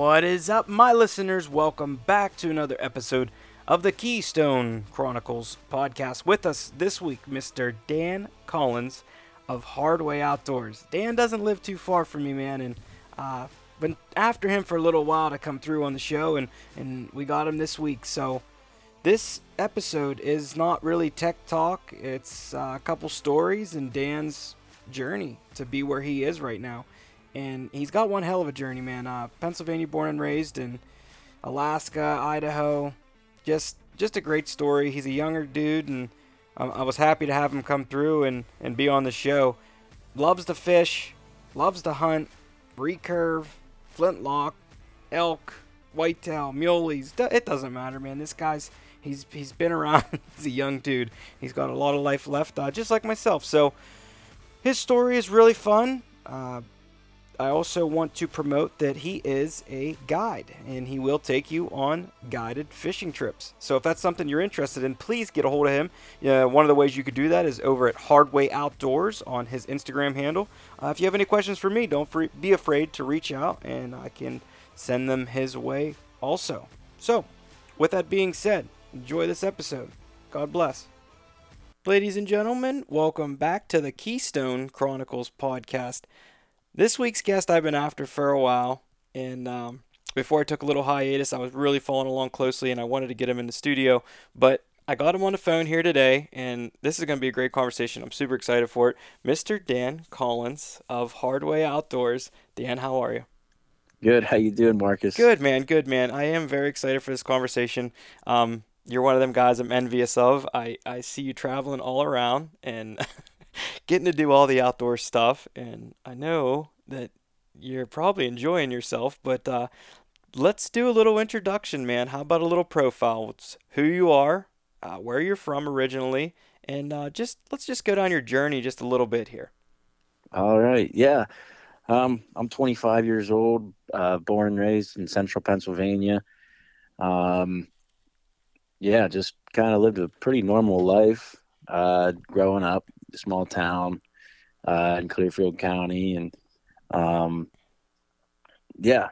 What is up, my listeners? Welcome back to another episode of the Keystone Chronicles podcast. With us this week, Mr. Dan Collins of Hardway Outdoors. Dan doesn't live too far from me, man, and uh, been after him for a little while to come through on the show, and and we got him this week. So this episode is not really tech talk. It's uh, a couple stories and Dan's journey to be where he is right now. And he's got one hell of a journey, man. Uh, Pennsylvania born and raised in Alaska, Idaho. Just just a great story. He's a younger dude, and um, I was happy to have him come through and, and be on the show. Loves to fish, loves to hunt, recurve, flintlock, elk, whitetail, muleys. It doesn't matter, man. This guy's he's he's been around. he's a young dude. He's got a lot of life left, uh, just like myself. So his story is really fun. Uh, I also want to promote that he is a guide and he will take you on guided fishing trips. So if that's something you're interested in, please get a hold of him. Uh, one of the ways you could do that is over at Hardway Outdoors on his Instagram handle. Uh, if you have any questions for me, don't free, be afraid to reach out and I can send them his way also. So, with that being said, enjoy this episode. God bless. Ladies and gentlemen, welcome back to the Keystone Chronicles podcast. This week's guest I've been after for a while, and um, before I took a little hiatus, I was really following along closely, and I wanted to get him in the studio, but I got him on the phone here today, and this is going to be a great conversation. I'm super excited for it. Mr. Dan Collins of Hardway Outdoors. Dan, how are you? Good. How you doing, Marcus? Good, man. Good, man. I am very excited for this conversation. Um, you're one of them guys I'm envious of. I, I see you traveling all around and getting to do all the outdoor stuff. And I know that you're probably enjoying yourself, but uh, let's do a little introduction, man. How about a little profile? It's who you are, uh, where you're from originally, and uh, just let's just go down your journey just a little bit here. All right. Yeah. Um, I'm 25 years old, uh, born and raised in central Pennsylvania. Um, yeah, just kind of lived a pretty normal life uh, growing up, small town uh, in Clearfield County, and um, yeah,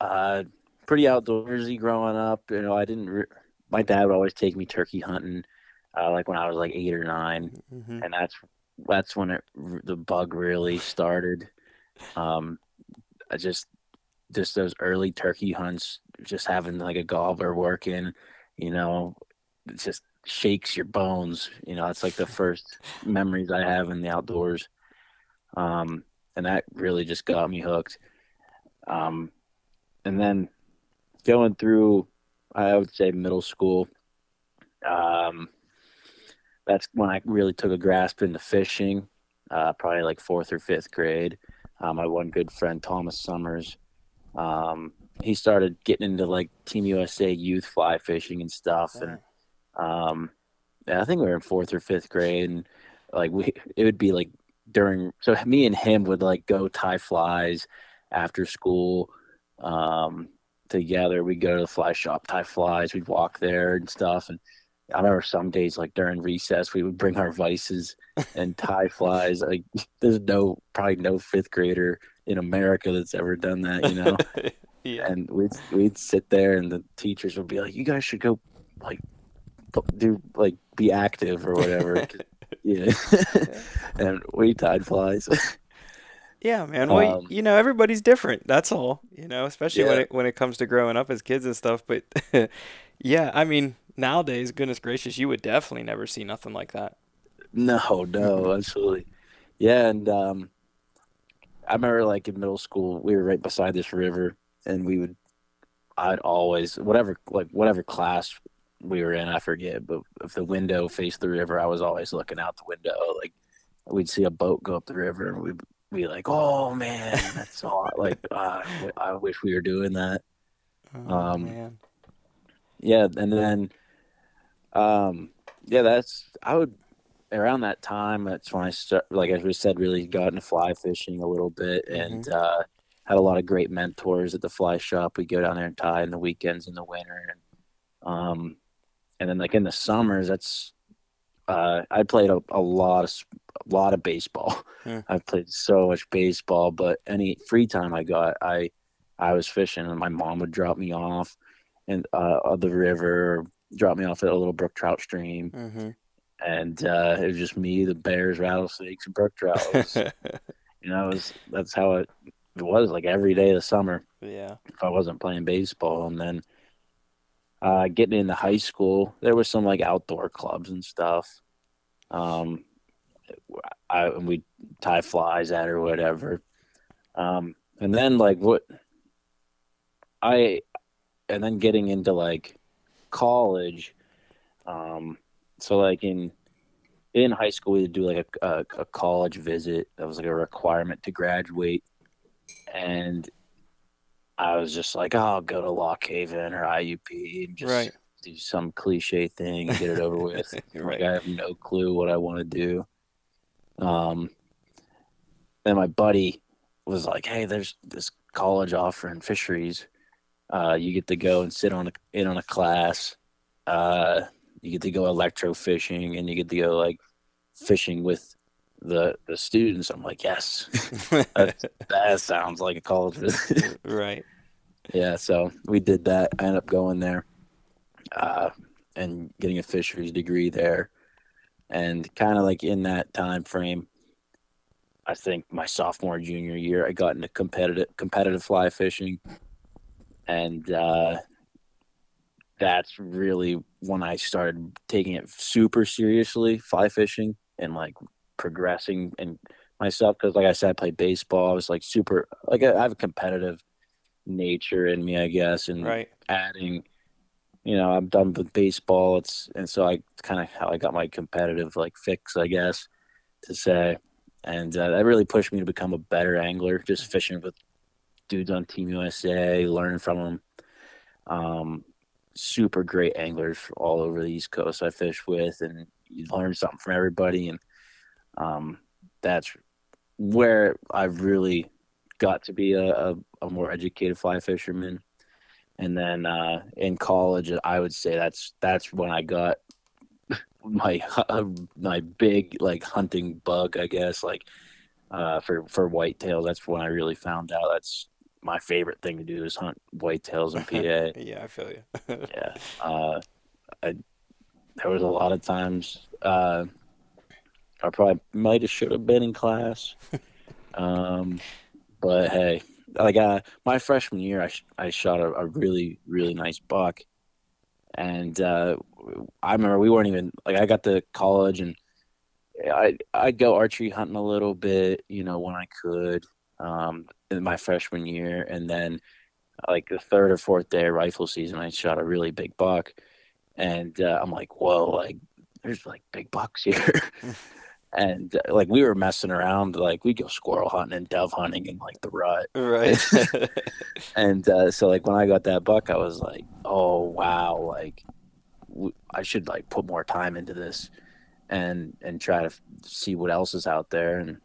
uh, pretty outdoorsy growing up. You know, I didn't. Re- my dad would always take me turkey hunting, uh, like when I was like eight or 9 mm-hmm. and that's that's when it the bug really started. Um, I just just those early turkey hunts, just having like a gobbler working, you know, just shakes your bones. You know, it's like the first memories I have in the outdoors. Um, and that really just got me hooked. Um, and then going through, I would say middle school, um, that's when I really took a grasp into fishing, uh, probably like fourth or fifth grade. Uh, my one good friend Thomas Summers, um, he started getting into like Team USA youth fly fishing and stuff, and um, I think we were in fourth or fifth grade, and like we, it would be like during. So me and him would like go tie flies after school um, together. We'd go to the fly shop, tie flies. We'd walk there and stuff, and I remember some days like during recess we would bring our vices and tie flies. Like there's no probably no fifth grader in America that's ever done that, you know. yeah. And we'd we'd sit there and the teachers would be like, "You guys should go like do like be active or whatever." yeah. and we tied flies. Yeah, man. Well, um, you know, everybody's different. That's all. You know, especially yeah. when it when it comes to growing up as kids and stuff. But yeah, I mean, nowadays, goodness gracious, you would definitely never see nothing like that. No, no, absolutely. Yeah, and um, I remember like in middle school, we were right beside this river, and we would, I'd always whatever like whatever class we were in, I forget, but if the window faced the river, I was always looking out the window. Like we'd see a boat go up the river, and we'd be like, "Oh man, that's all!" like uh, I wish we were doing that. Oh, um, man. Yeah, and then um, yeah, that's I would around that time. That's when I start, like as we said, really got into fly fishing a little bit, and mm-hmm. uh, had a lot of great mentors at the fly shop. We go down there and tie in the weekends in the winter, and um, and then like in the summers, that's uh, I played a, a lot of a lot of baseball. Hmm. I've played so much baseball, but any free time I got, I I was fishing, and my mom would drop me off and uh, of the river, drop me off at a little brook trout stream, Mm-hmm. and uh, it was just me, the bears, rattlesnakes, and brook trout. You know, was, that's how it, it was like every day of the summer yeah. if I wasn't playing baseball. And then uh, getting into high school, there was some like outdoor clubs and stuff. Um, I and we tie flies at or whatever. Um, and then like what I, and then getting into like college. Um, so like in in high school, we would do like a, a, a college visit. That was like a requirement to graduate, and I was just like, oh, I'll go to Lock Haven or IUP and just Right. do some cliche thing and get it over with. Right. Like I have no clue what I want to do. Um, then my buddy was like, "Hey, there's this college offering fisheries. Uh, you get to go and sit on a, in on a class. Uh, you get to go electro fishing, and you get to go like fishing with the the students." I'm like, "Yes, that sounds like a college visit." right. Yeah, so we did that. I ended up going there uh, and getting a fisheries degree there. And kind of like in that time frame, I think my sophomore junior year, I got into competitive competitive fly fishing, and uh, that's really when I started taking it super seriously, fly fishing, and like progressing and myself. Because like I said, I played baseball. I was like super like I have a competitive nature in me, I guess, and Right. adding you know i'm done with baseball it's and so i kind of how i got my competitive like fix i guess to say and uh, that really pushed me to become a better angler just fishing with dudes on team usa learning from them um, super great anglers all over the east coast i fish with and you learn something from everybody and um, that's where i've really got to be a, a, a more educated fly fisherman. And then uh, in college i would say that's that's when i got my my big like hunting bug i guess. Like uh, for for whitetails that's when i really found out that's my favorite thing to do is hunt whitetails in pa yeah, I feel you. yeah uh, I, there was a lot of times uh, i probably might have should have been in class. Um, but hey like uh, my freshman year, I, sh- I shot a, a really really nice buck, and uh, I remember we weren't even like I got to college and I I'd go archery hunting a little bit, you know, when I could, um, in my freshman year, and then like the third or fourth day of rifle season, I shot a really big buck, and uh, I'm like, whoa, like there's like big bucks here. And uh, like we were messing around, like we go squirrel hunting and dove hunting in like the rut, right. and uh, so like when I got that buck, I was like, oh wow, like w- I should like put more time into this, and and try to f- see what else is out there. And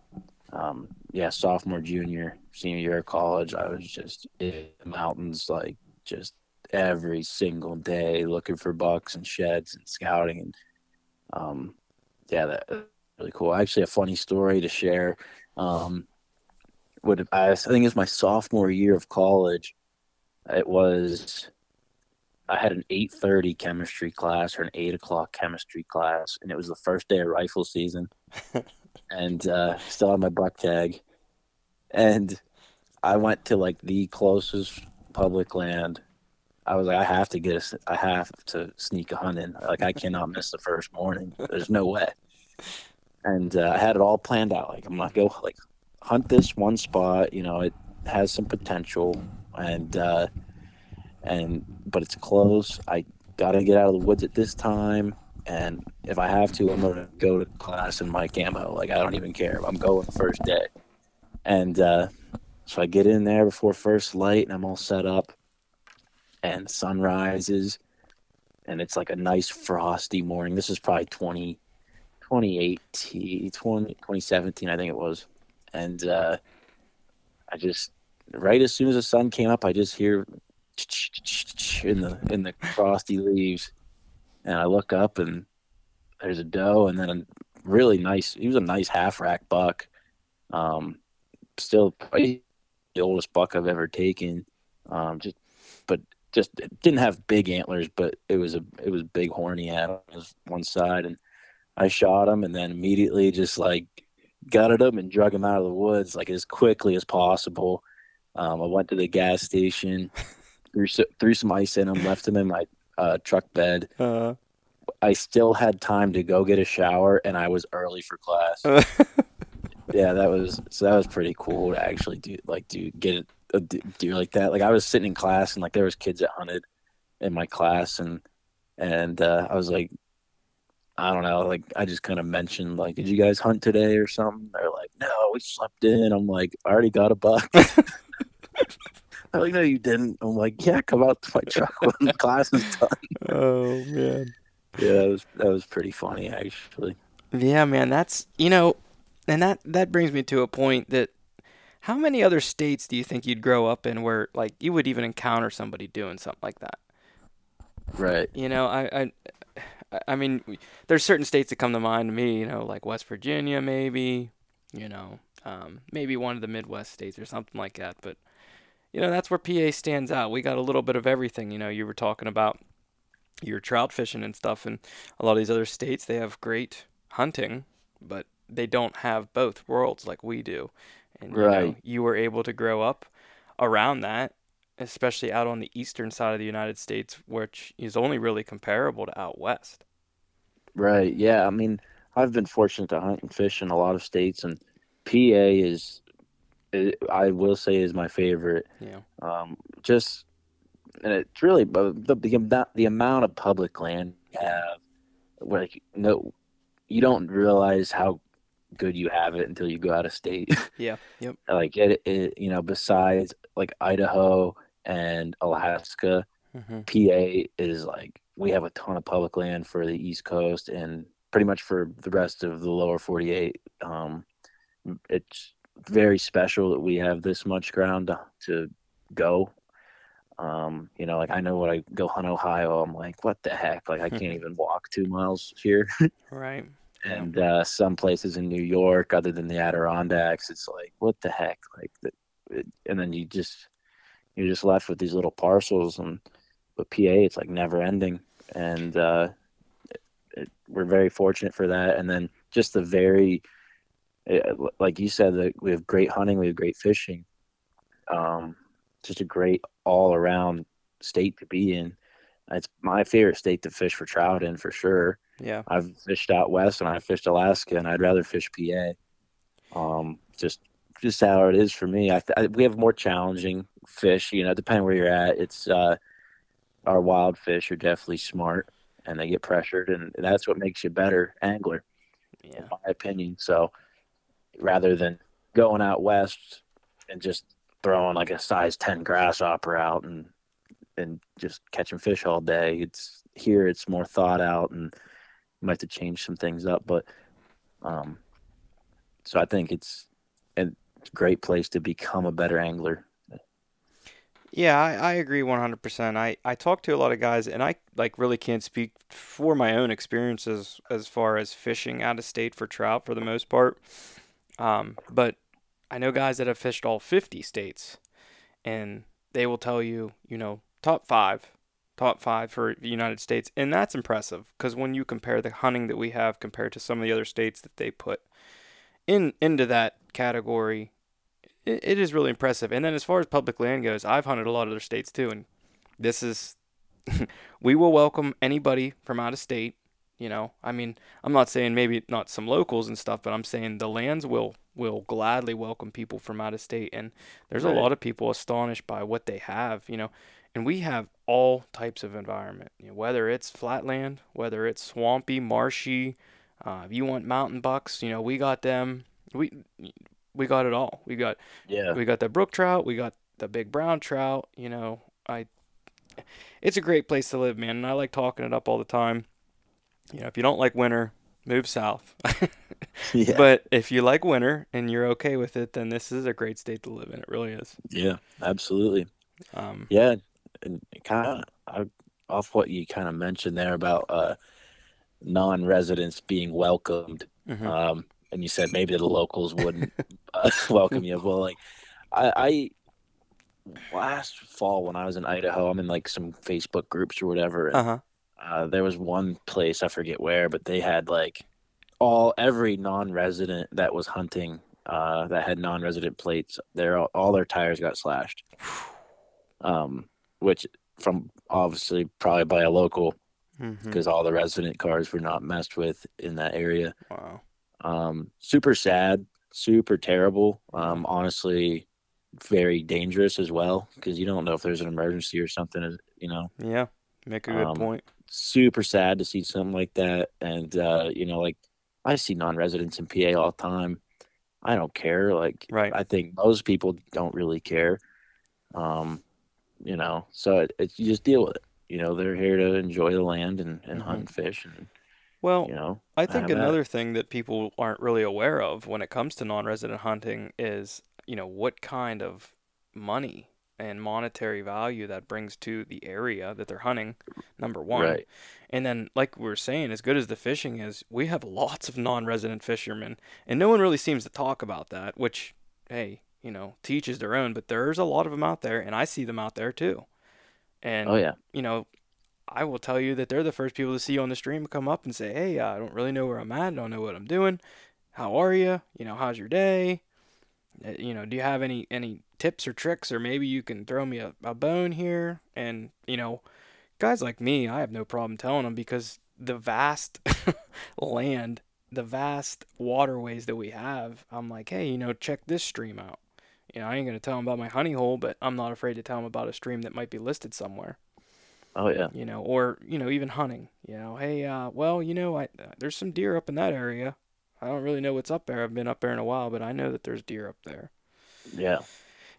um, yeah, sophomore, junior, senior year of college, I was just in the mountains, like just every single day looking for bucks and sheds and scouting and um, yeah, that really cool. Actually, a funny story to share. Um, what I think is my sophomore year of college. It was I had an eight thirty chemistry class or an eight o'clock chemistry class, and it was the first day of rifle season, and uh, still had my buck tag, and I went to like the closest public land. I was like, I have to get a, I have to sneak a hunt in. Like, I cannot miss the first morning. There's no way. And uh, I had it all planned out. Like, I'm gonna go like hunt this one spot. You know, it has some potential, and uh, and but it's close. I gotta get out of the woods at this time. And if I have to, I'm gonna go to class in my camo. Like, I don't even care. I'm going first day. And uh, so I get in there before first light, and I'm all set up. And sun rises, and it's like a nice frosty morning. This is probably 20, 2018, 20, 2017, I think it was. And uh, I just, right as soon as the sun came up, I just hear in the in the frosty leaves, and I look up, and there's a doe, and then a really nice. He was a nice half rack buck. Um, still probably the oldest buck I've ever taken. Um, just, but just didn't have big antlers, but it was a it was big horny animals one side, and I shot him, and then immediately just like gutted him and drug him out of the woods like as quickly as possible. Um, I went to the gas station, threw threw some ice in him, left him in my uh, truck bed. Uh, I still had time to go get a shower, and I was early for class. yeah, that was so that was pretty cool to actually do like do get a deer like that. Like I was sitting in class, and like there was kids that hunted in my class, and and uh, I was like, I don't know, like I just kind of mentioned like, did you guys hunt today or something? They're like, no, we slept in. I'm like, I already got a buck. They're like, no, you didn't. I'm like, yeah, come out to my truck when the class is done. oh man. Yeah, that was that was pretty funny actually. Yeah, man, that's you know, and that that brings me to a point that how many other states do you think you'd grow up in where like you would even encounter somebody doing something like that? Right. You know, I I I mean, there's certain states that come to mind to me, you know, like West Virginia maybe, you know, um, maybe one of the Midwest states or something like that, but you know, that's where PA stands out. We got a little bit of everything, you know, you were talking about your trout fishing and stuff and a lot of these other states they have great hunting, but they don't have both worlds like we do. And right. you know, you were able to grow up around that, especially out on the eastern side of the United States, which is only really comparable to out west. Right. Yeah. I mean, I've been fortunate to hunt and fish in a lot of states, and PA is, I will say, is my favorite. Yeah. Um, just, and it's really the the, the amount of public land you have, like no, you don't realize how good you have it until you go out of state. Yeah. Yep. like it, it, you know, besides like Idaho and Alaska, mm-hmm. PA is like we have a ton of public land for the East Coast and pretty much for the rest of the lower 48. Um, it's very special that we have this much ground to, to go. Um, you know, like I know when I go hunt Ohio, I'm like, what the heck? Like I can't even walk two miles here. right and uh, some places in New York, other than the Adirondacks, it's like what the heck, like, the, and then you just you're just left with these little parcels, and but PA, it's like never ending, and uh, it, we're very fortunate for that. And then just the very, it, uh, like you said, that we have great hunting, we have great fishing, um, just a great all around state to be in. It's my favorite state to fish for trout in for sure. Yeah. I've fished out west and I fished Alaska and I'd rather fish PA. Um, just just how it is for me. I, I, we have more challenging fish, you know, depending where you're at. It's uh, our wild fish are definitely smart and they get pressured and that's what makes you better angler. Yeah. In my opinion. So rather than going out west and just throwing like a size 10 grasshopper out and and just catching fish all day, it's here it's more thought out and you might have to change some things up, but um, so I think it's a great place to become a better angler. Yeah, I, I agree 100%. I, I talk to a lot of guys, and I like really can't speak for my own experiences as far as fishing out of state for trout for the most part. Um, but I know guys that have fished all 50 states, and they will tell you, you know, top five top five for the United States, and that's impressive because when you compare the hunting that we have compared to some of the other states that they put in into that category, it, it is really impressive. And then as far as public land goes, I've hunted a lot of other states too, and this is we will welcome anybody from out of state. You know, I mean, I'm not saying maybe not some locals and stuff, but I'm saying the lands will will gladly welcome people from out of state, and there's right. a lot of people astonished by what they have. You know, and we have all types of environment, you know, whether it's flatland, whether it's swampy, marshy. Uh, if you want mountain bucks, you know, we got them. We we got it all. We got yeah. We got the brook trout. We got the big brown trout. You know, I. It's a great place to live, man, and I like talking it up all the time. You know, if you don't like winter, move south. yeah. But if you like winter and you're okay with it, then this is a great state to live in. It really is. Yeah, absolutely. Um, yeah, and kind of off what you kind of mentioned there about uh, non-residents being welcomed, mm-hmm. um, and you said maybe the locals wouldn't uh, welcome you. Well, like I, I, last fall when I was in Idaho, I'm in like some Facebook groups or whatever. And, Uh-huh. uh, there was one place I forget where, but they had like all every non-resident that was hunting uh, that had non-resident plates. Their all their tires got slashed. Um, which from obviously probably by a local because all the resident cars were not messed with in that area. Wow. Um, super sad, super terrible. Um, honestly, very dangerous as well because you don't know if there's an emergency or something. You know, Yeah. Make a good Um, point. super sad to see something like that. And uh, you know, like I see non-residents in PA all the time. I don't care. Like Right. I think most people don't really care. Um, you know, so it, it's you just deal with it. You know, they're here to enjoy the land and, and Mhm. hunt and fish and Well, you know. I think have at it. another thing that people aren't really aware of when it comes to non-resident hunting is, you know, what kind of money and monetary value that brings to the area that they're hunting, number one. Right. And then, like we were saying, as good as the fishing is, we have lots of non-resident fishermen, and no one really seems to talk about that, which, hey, you know, teaches their own, but there's a lot of them out there, and I see them out there too. Oh, and Oh yeah. you know, I will tell you that they're the first people to see you on the stream come up and say, "Hey, I don't really know where I'm at. I don't know what I'm doing. How are you? You know, how's your day? Uh, You know, do you have any any tips or tricks, or maybe you can throw me a, a bone here?" And you know, guys like me, I have no problem telling them because the vast land, the vast waterways that we have, I'm like, hey, you know, check this stream out. You know, I ain't gonna tell them about my honey hole, but I'm not afraid to tell them about a stream that might be listed somewhere Oh yeah. you know, or you know, even hunting. You know, hey, uh, well, you know, I uh, there's some deer up in that area. I don't really know what's up there. I've been up there in a while, but I know that there's deer up there, Yeah.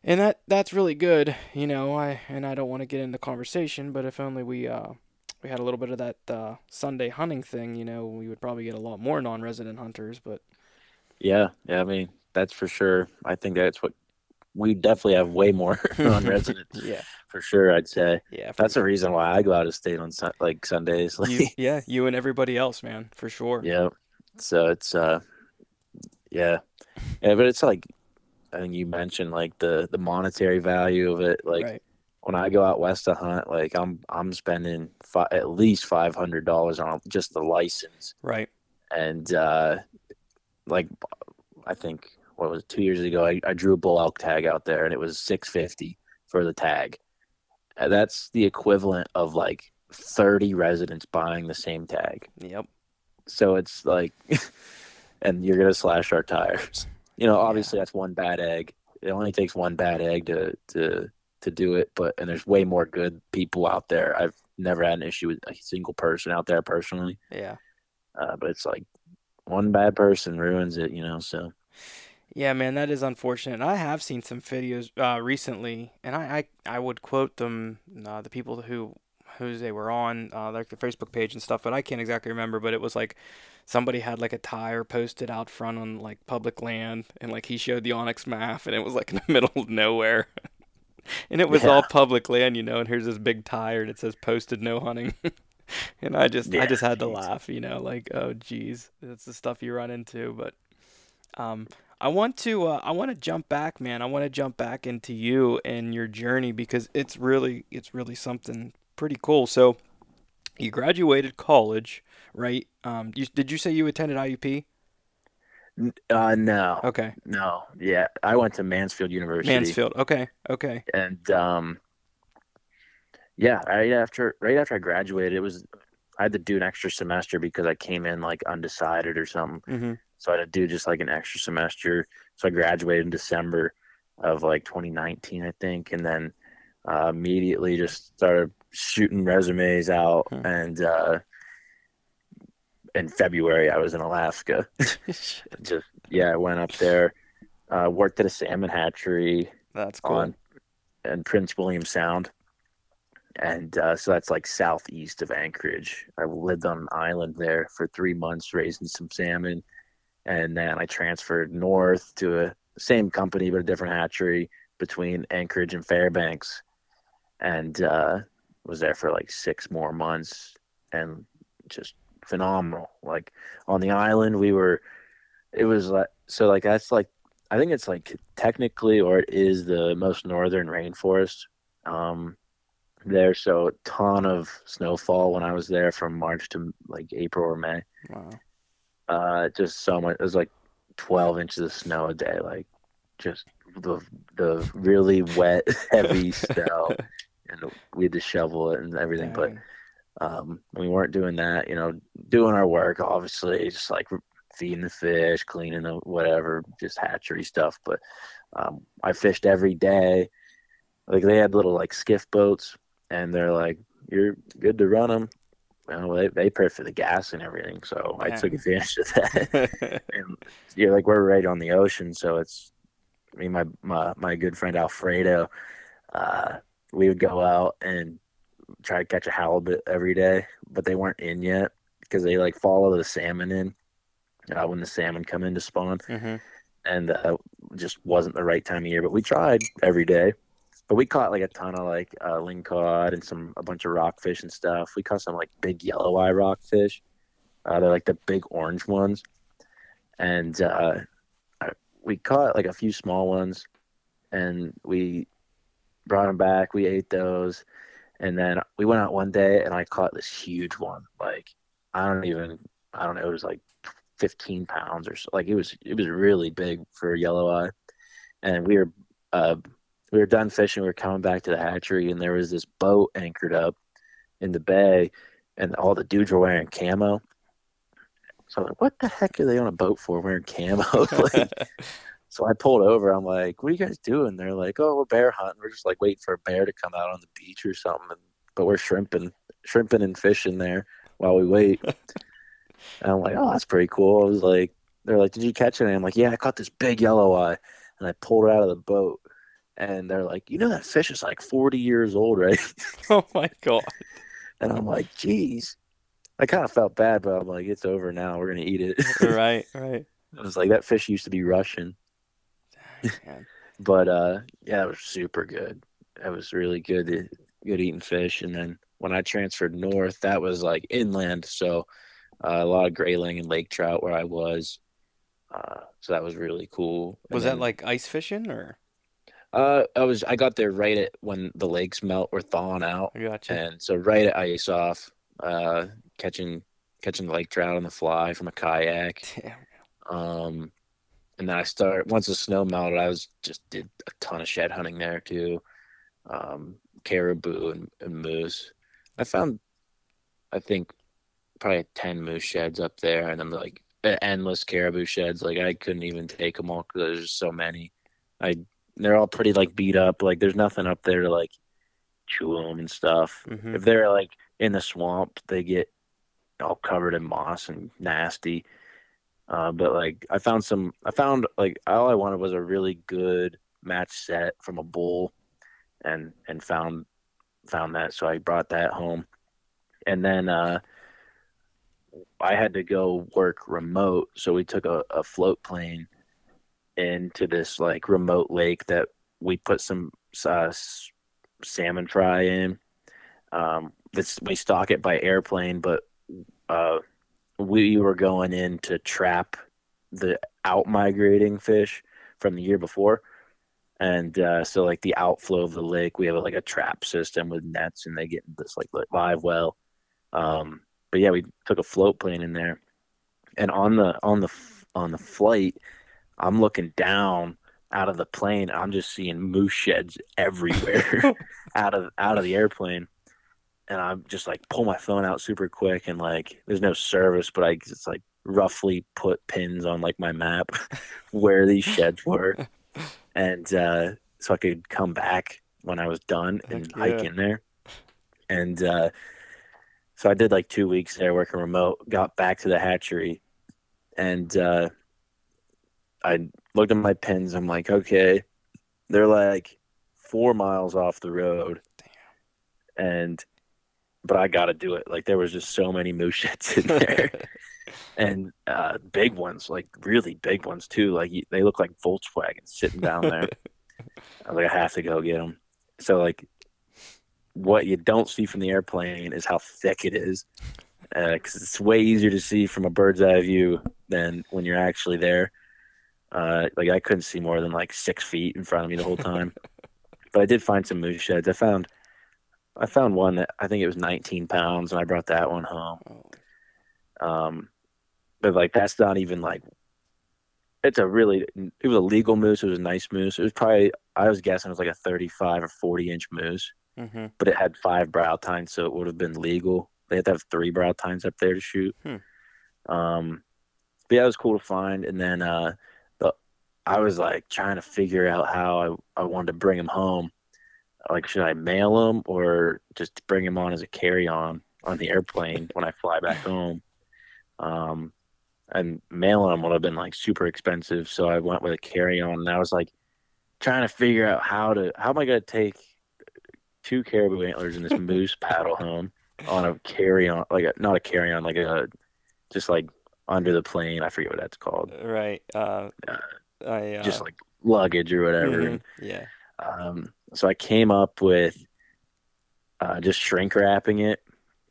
and that that's really good. You know, I and I don't want to get into conversation, but if only we uh we had a little bit of that uh, Sunday hunting thing, you know, we would probably get a lot more non-resident hunters. But Yeah. Yeah. I mean, that's for sure. I think that's what we definitely have way more non-residents yeah, for sure. I'd say yeah, for that's the reason why I go out of state on like Sundays. Like, you, yeah, you and everybody else, man, for sure. yeah. So it's uh, yeah, yeah. But it's like I think you mentioned like the the monetary value of it. Like right. when I go out west to hunt, like I'm I'm spending fi- at least five hundred dollars on just the license. Right. and uh, like I think what was it, two years ago, I, I drew a bull elk tag out there, and it was six fifty for the tag. That's the equivalent of like thirty residents buying the same tag. Yep. So it's like, and you're gonna slash our tires. You know, obviously that's one bad egg. It only takes one bad egg to to to do it, but and there's way more good people out there. I've never had an issue with a single person out there personally, Yeah. uh, but it's like one bad person ruins it. You know, so. Yeah, man, that is unfortunate. I have seen some videos uh, recently, and I, I, I would quote them, uh, the people who whose they were on, uh, like their Facebook page and stuff, but I can't exactly remember. But it was like somebody had like a tire posted out front on like public land, and like he showed the onX map, and it was like in the middle of nowhere, and it was all public land, you know. And here's this big tire, and it says posted no hunting. And I just, I just had to laugh, you know, like, oh, geez, that's the stuff you run into. But, um, I want to uh, I want to jump back, man. I want to jump back into you and your journey because it's really it's really something pretty cool. So, you graduated college, right? Um, you, did you say you attended IUP? Uh, no, Okay, no, yeah, I went to Mansfield University. Mansfield. Okay, okay, and um yeah right after right after i graduated it was i had to do an extra semester because i came in like undecided or something mm-hmm. so i had to do just like an extra semester so i graduated in december of like 2019 i think and then uh, immediately just started shooting resumes out Hmm. and uh in february i was in alaska just yeah i went up there uh worked at a salmon hatchery That's cool. on and Prince William Sound. And uh, so that's like southeast of Anchorage. I lived on an island there for three months, raising some salmon. And then I transferred north to a same company, but a different hatchery between Anchorage and Fairbanks. And uh, was there for like six more months and just phenomenal. Like on the island, we were, it was like, so like that's like I think it's like technically, or it is the most northern rainforest um, there. So a ton of snowfall when I was there from March to like April or May. Wow. Uh, just so much. It was like 12 inches of snow a day. Like just the the really wet, heavy snow, and we had to shovel it and everything. But um, we weren't doing that. You know, doing our work, obviously, just like feeding the fish, cleaning the whatever, just hatchery stuff. But um, I fished every day. Like they had little like skiff boats, and they're like, "You're good to run them." Well, they they pay for the gas and everything, so I took advantage of that. and you're like we're right on the ocean, so it's I mean my my, my good friend Alfredo. Uh, we would go out and try to catch a halibut every day, but they weren't in yet because they like follow the salmon in uh, when the salmon come in to spawn, Mhm. and uh, just wasn't the right time of year. But we tried every day. But we caught like a ton of like uh, lingcod and some a bunch of rockfish and stuff. We caught some like big yellow eye rockfish. Uh, they're like the big orange ones, and uh, we caught like a few small ones, and we brought them back. We ate those, and then we went out one day, and I caught this huge one. Like I don't even I don't know. It was like 15 pounds or so. Like it was it was really big for a yellow eye, and we were uh, we were done fishing. We were coming back to the hatchery, and there was this boat anchored up in the bay, and all the dudes were wearing camo. So I'm like, what the heck are they on a boat for wearing camo? like, so I pulled over. I'm like, what are you guys doing? They're like, oh, we're bear hunting. We're just like waiting for a bear to come out on the beach or something. And, but we're shrimping, shrimping and fishing there while we wait. and I'm like, oh, that's pretty cool. I was like, they're like, did you catch it? And I'm like, yeah, I caught this big yellow eye. And I pulled it out of the boat. And they're like, you know, that fish is like 40 years old, right? oh my god. And I'm like, geez. I kind of felt bad, but I'm like, it's over now. We're going to eat it. right, right. I was like, that fish used to be Russian. But uh yeah it was super good it was really good good eating fish and then when i transferred north that was like inland so uh, a lot of grayling and lake trout where i was uh so that was really cool Was that like ice fishing or? Uh i was i got there right at when the lakes melt or thawing out gotcha. and so right at ice off uh catching catching lake trout on the fly from a kayak Damn. um, and then I started once the snow melted. I was just did a ton of shed hunting there too, um, caribou and, and moose. I found, I think, probably ten moose sheds up there, and then like endless caribou sheds. Like I couldn't even take them all because there's just so many. I they're all pretty like beat up. Like there's nothing up there to like chew them and stuff. Mhm. If they're like in the swamp, they get all covered in moss and nasty. Uh, but like I found some, I found like all I wanted was a really good match set from a bull, and and found found that. So I brought that home, and then uh, I had to go work remote. So we took a, a float plane into this like remote lake that we put some uh, salmon fry in. Um, this we stock it by airplane, but uh, we were going in to trap the out migrating fish from the year before. And uh, so, like the outflow of the lake, we have like a trap system with nets, and they get this like live well. Um, but yeah, we took a float plane in there, and on the on the on the flight, I'm looking down out of the plane. I'm just seeing moose sheds everywhere out of out of the airplane and I'm just like pull my phone out super quick and like there's no service, but I just like roughly put pins on like my map where these sheds were, and uh, so I could come back when I was done and Heck hike in there. And uh, so I did like two weeks there working remote. Got back to the hatchery, and uh, I looked at my pins. I'm like, okay, they're like four miles off the road, and but I got to do it. Like there was just so many moose sheds in there, and uh, big ones, like really big ones too. Like they look like Volkswagens sitting down there. I was like, I have to go get them. So like, what you don't see from the airplane is how thick it is, because it's way easier to see from a bird's eye view than when you're actually there. Uh, like I couldn't see more than like six feet in front of me the whole time. but I did find some moose sheds. I found I found one that I think it was 19 pounds, and I brought that one home. Um, but like that's not even like it's a really it was a legal moose. It was a nice moose. It was probably I was guessing it was like a 35 or 40 inch moose, Mm-hmm. but it had five brow tines, so it would have been legal. They had to have three brow tines up there to shoot. Hmm. Um, but yeah, it was cool to find. And then uh, I was like trying to figure out how I, I wanted to bring him home. Like, should I mail him or just bring him on as a carry on on the airplane when I fly back home? Um, and mailing them would have been like super expensive, so I went with a carry on. And I was like trying to figure out how to how am I going to take two caribou antlers and this moose paddle home on a carry on, like a, not a carry on, like a just like under the plane. I forget what that's called. Right. Uh, Uh, I uh, Just like luggage or whatever. mhm, Yeah. um, so I came up with uh, just shrink wrapping it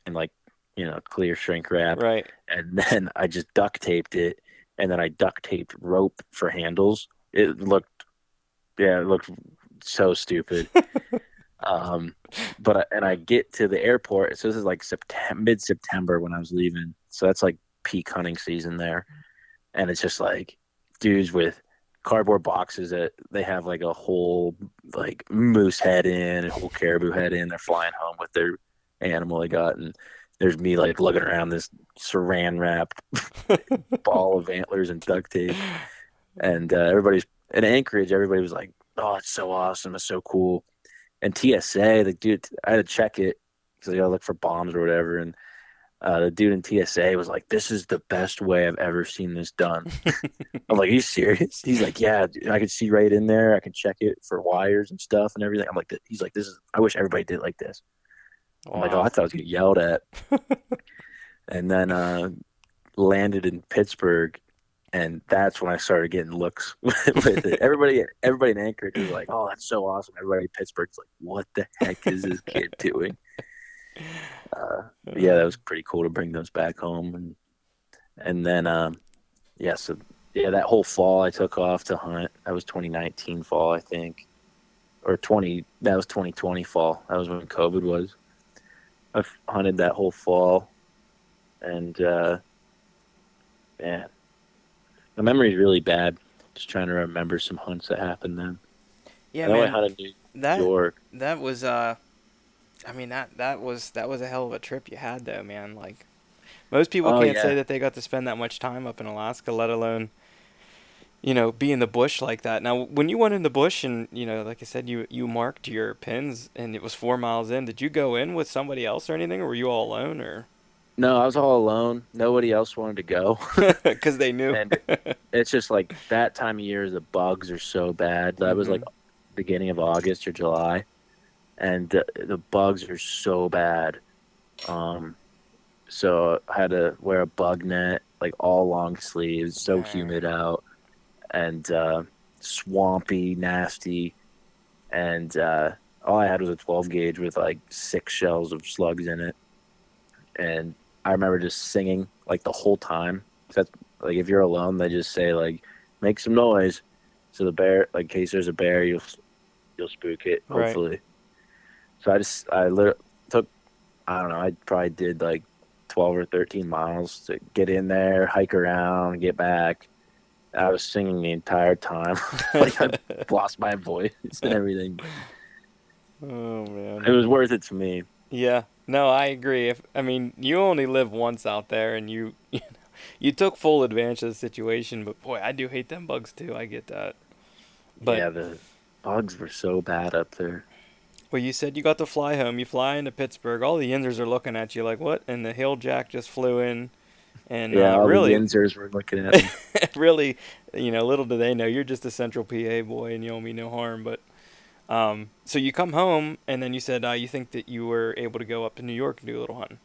and like you know clear shrink wrap, Right. and then I just duct taped it, and then I duct taped rope for handles. It looked, yeah, it looked so stupid. um, but I, and I get to the airport. So this is like September, mid September when I was leaving. So that's like peak hunting season there, and it's just like dudes with cardboard boxes that they have like a whole like moose head in, a whole caribou head in. They're flying home with their animal they got, and there's me like lugging around this saran wrapped ball of antlers and duct tape, and uh, everybody's in Anchorage. Everybody was like, "Oh, it's so awesome! It's so cool." And TSA, the dude, I had to check it because I gotta look for bombs or whatever, and uh, the dude in TSA was like, "This is the best way I've ever seen this done." I'm like, "Are you serious?" He's like, "Yeah, dude, I could see right in there. I can check it for wires and stuff and everything." I'm like, "He's like, this is. I wish everybody did like this." I'm like, "Oh, I thought I was getting yelled at." and then uh, landed in Pittsburgh, and that's when I started getting looks with it. Everybody, everybody in Anchorage was like, "Oh, that's so awesome!" Everybody in Pittsburgh's like, "What the heck is this kid doing?" Uh, yeah, that was pretty cool to bring those back home, and and then um, yeah, so yeah, that whole fall I took off to hunt. That was 2019 fall, I think, or 20. That was 2020 fall. That was when COVID was. I hunted that whole fall, and uh, man, my memory's really bad. Just trying to remember some hunts that happened then. Yeah, I know I man. hunted New That York. that was uh, I mean that that was that was a hell of a trip you had though, man. Like most people Oh, can't yeah. say that they got to spend that much time up in Alaska, let alone you know be in the bush like that. Now, when you went in the bush and you know, like I said, you you marked your pins and it was four miles in. Did you go in with somebody else or anything, or were you all alone, or No, I was all alone. Nobody else wanted to go. because they knew? And- it's just like that time of year the bugs are so bad that was Mhm. like beginning of august or july and the, the bugs are so bad. Um so i had to wear a bug net like all long sleeves so humid out and uh swampy nasty and uh all i had was a 12 gauge with like six shells of slugs in it. And i remember just singing like the whole time. That's like if you're alone they just say like make some noise. So the bear like in case there's a bear you'll you'll spook it Right. So i just i lit- took i don't know i probably did like 12 or 13 miles to get in there hike around get back i was singing the entire time like i lost my voice and everything oh man. it was worth it to me Yeah, no, I agree. If I mean, you only live once out there, and you you, know, you took full advantage of the situation. But boy, I do hate them bugs too. I get that. But yeah the bugs were so bad up there well, you said you got to fly home. You fly into Pittsburgh. All the Yinzers are looking at you like, what? And the hill jack just flew in, and yeah uh, all really, the Yinzers were looking at me really, you know, little do they know you're just a Central PA boy, and you owe me no harm. But um, so you come home, and then you said uh, you think that you were able to go up to New York and do a little hunting.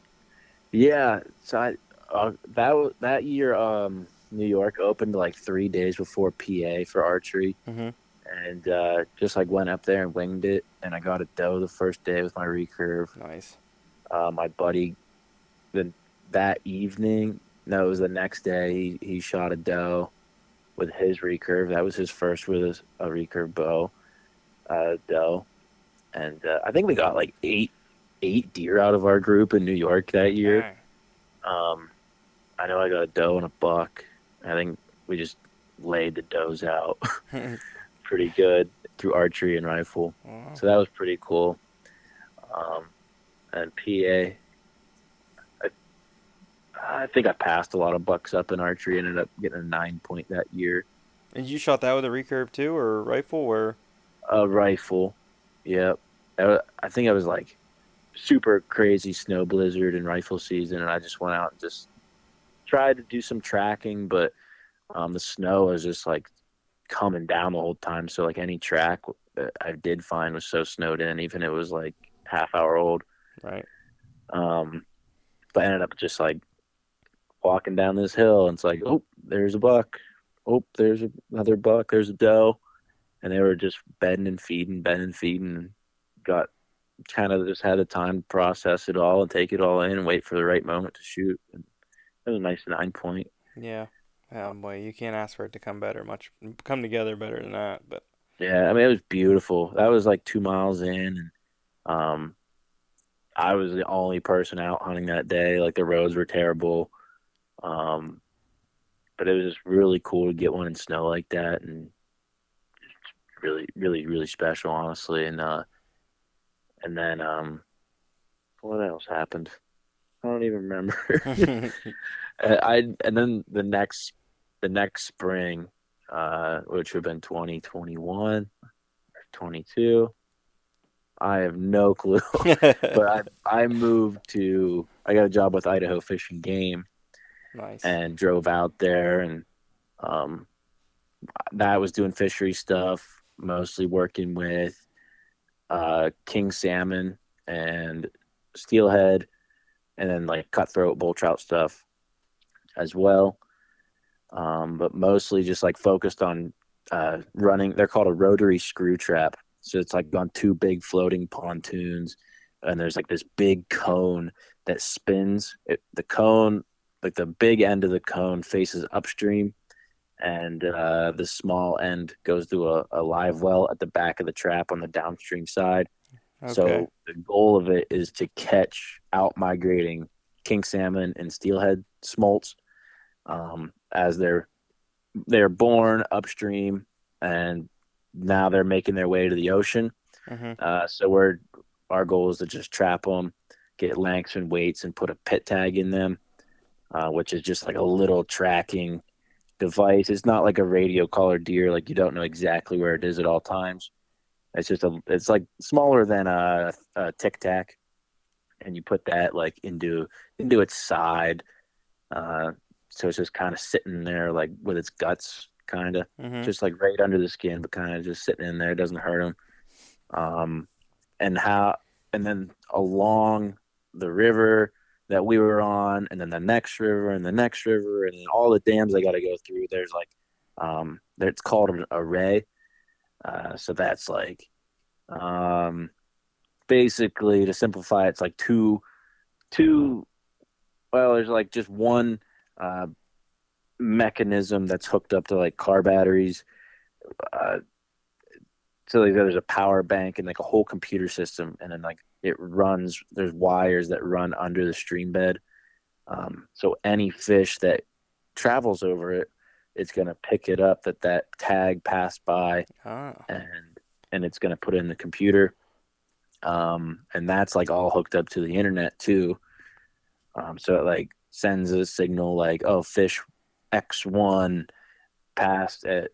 Yeah, so I, uh, that that year, um, New York opened like three days before PA for archery, Mm-hmm. And uh, just like went up there and winged it, and I got a doe the first day with my recurve. Nice. Uh, my buddy, then that evening, no, it was the next day. He he shot a doe with his recurve. That was his first with a, a recurve bow, uh, doe, and uh, I think we got like eight eight deer out of our group in New York that year. Um, I know I got a doe and a buck. I think we just laid the does out pretty good through archery and rifle. Wow. So that was pretty cool. Um, and PA, I, I think I passed a lot of bucks up in archery. Ended up getting a nine point that year. And you shot that with a recurve too, or rifle, or A rifle, yep. I, I think I was like super crazy snow blizzard and rifle season, and I just went out and just tried to do some tracking, but um, the snow was just like coming down the whole time. So like any track that I did find was so snowed in, even it was like half hour old. right? Um, but I ended up just like walking down this hill, and it's like, oh, there's a buck. Oh, there's another buck. There's a doe, and they were just bedding and feeding, bedding and feeding. And got kind of just had the time to process it all and take it all in and wait for the right moment to shoot. And it was a nice nine point. Yeah. Oh boy, you can't ask for it to come better, much come together better than that. But Yeah, I mean it was beautiful. That was like two miles in, and um, I was the only person out hunting that day. Like the roads were terrible, um, but it was just really cool to get one in snow like that, and really, really, really special, honestly. And uh, and then um, what else happened? I don't even remember. I and then the next the next spring, uh, which would have been 2021, or 22. I have no clue, but I I moved to I got a job with Idaho Fish and Game nice. and drove out there and um that was doing fishery stuff, mostly working with uh king salmon and steelhead and then like cutthroat bull trout stuff as well. Um, but mostly just like focused on uh, running. They're called a rotary screw trap. So it's like on two big floating pontoons, and there's like this big cone that spins. It, the cone, like the big end of the cone, faces upstream, and uh, the small end goes to a, a live well at the back of the trap on the downstream side. okay. So the goal of it is to catch out migrating king salmon and steelhead smolts um, as they're they're born upstream and now they're making their way to the ocean. hmm Uh, so we're our goal is to just trap them, get lengths and weights, and put a pit tag in them, uh, which is just like a little tracking device. It's not like a radio collar deer, like you don't know exactly where it is at all times. It's just a it's like smaller than a, a tic tac, and you put that like into into its side. Uh, so it's just kind of sitting there like with its guts, kind of hmm just like right under the skin, but kind of just sitting in there. It doesn't hurt them. Um, and how, and then along the river that we were on, and then the next river, and the next river, and then all the dams I got to go through. There's like, um, there, it's called an array. Uh, so that's like, um, basically to simplify, it's like two, two. Well, there's like just one uh, mechanism that's hooked up to like car batteries. Uh, so like there's a power bank and like a whole computer system, and then like it runs. There's wires that run under the stream bed. Um, so any fish that travels over it, it's gonna pick it up that that tag passed by, Ah. and and it's gonna put it in the computer. Um, and that's like all hooked up to the internet too. Um, so it like sends a signal like, oh, fish X1 passed at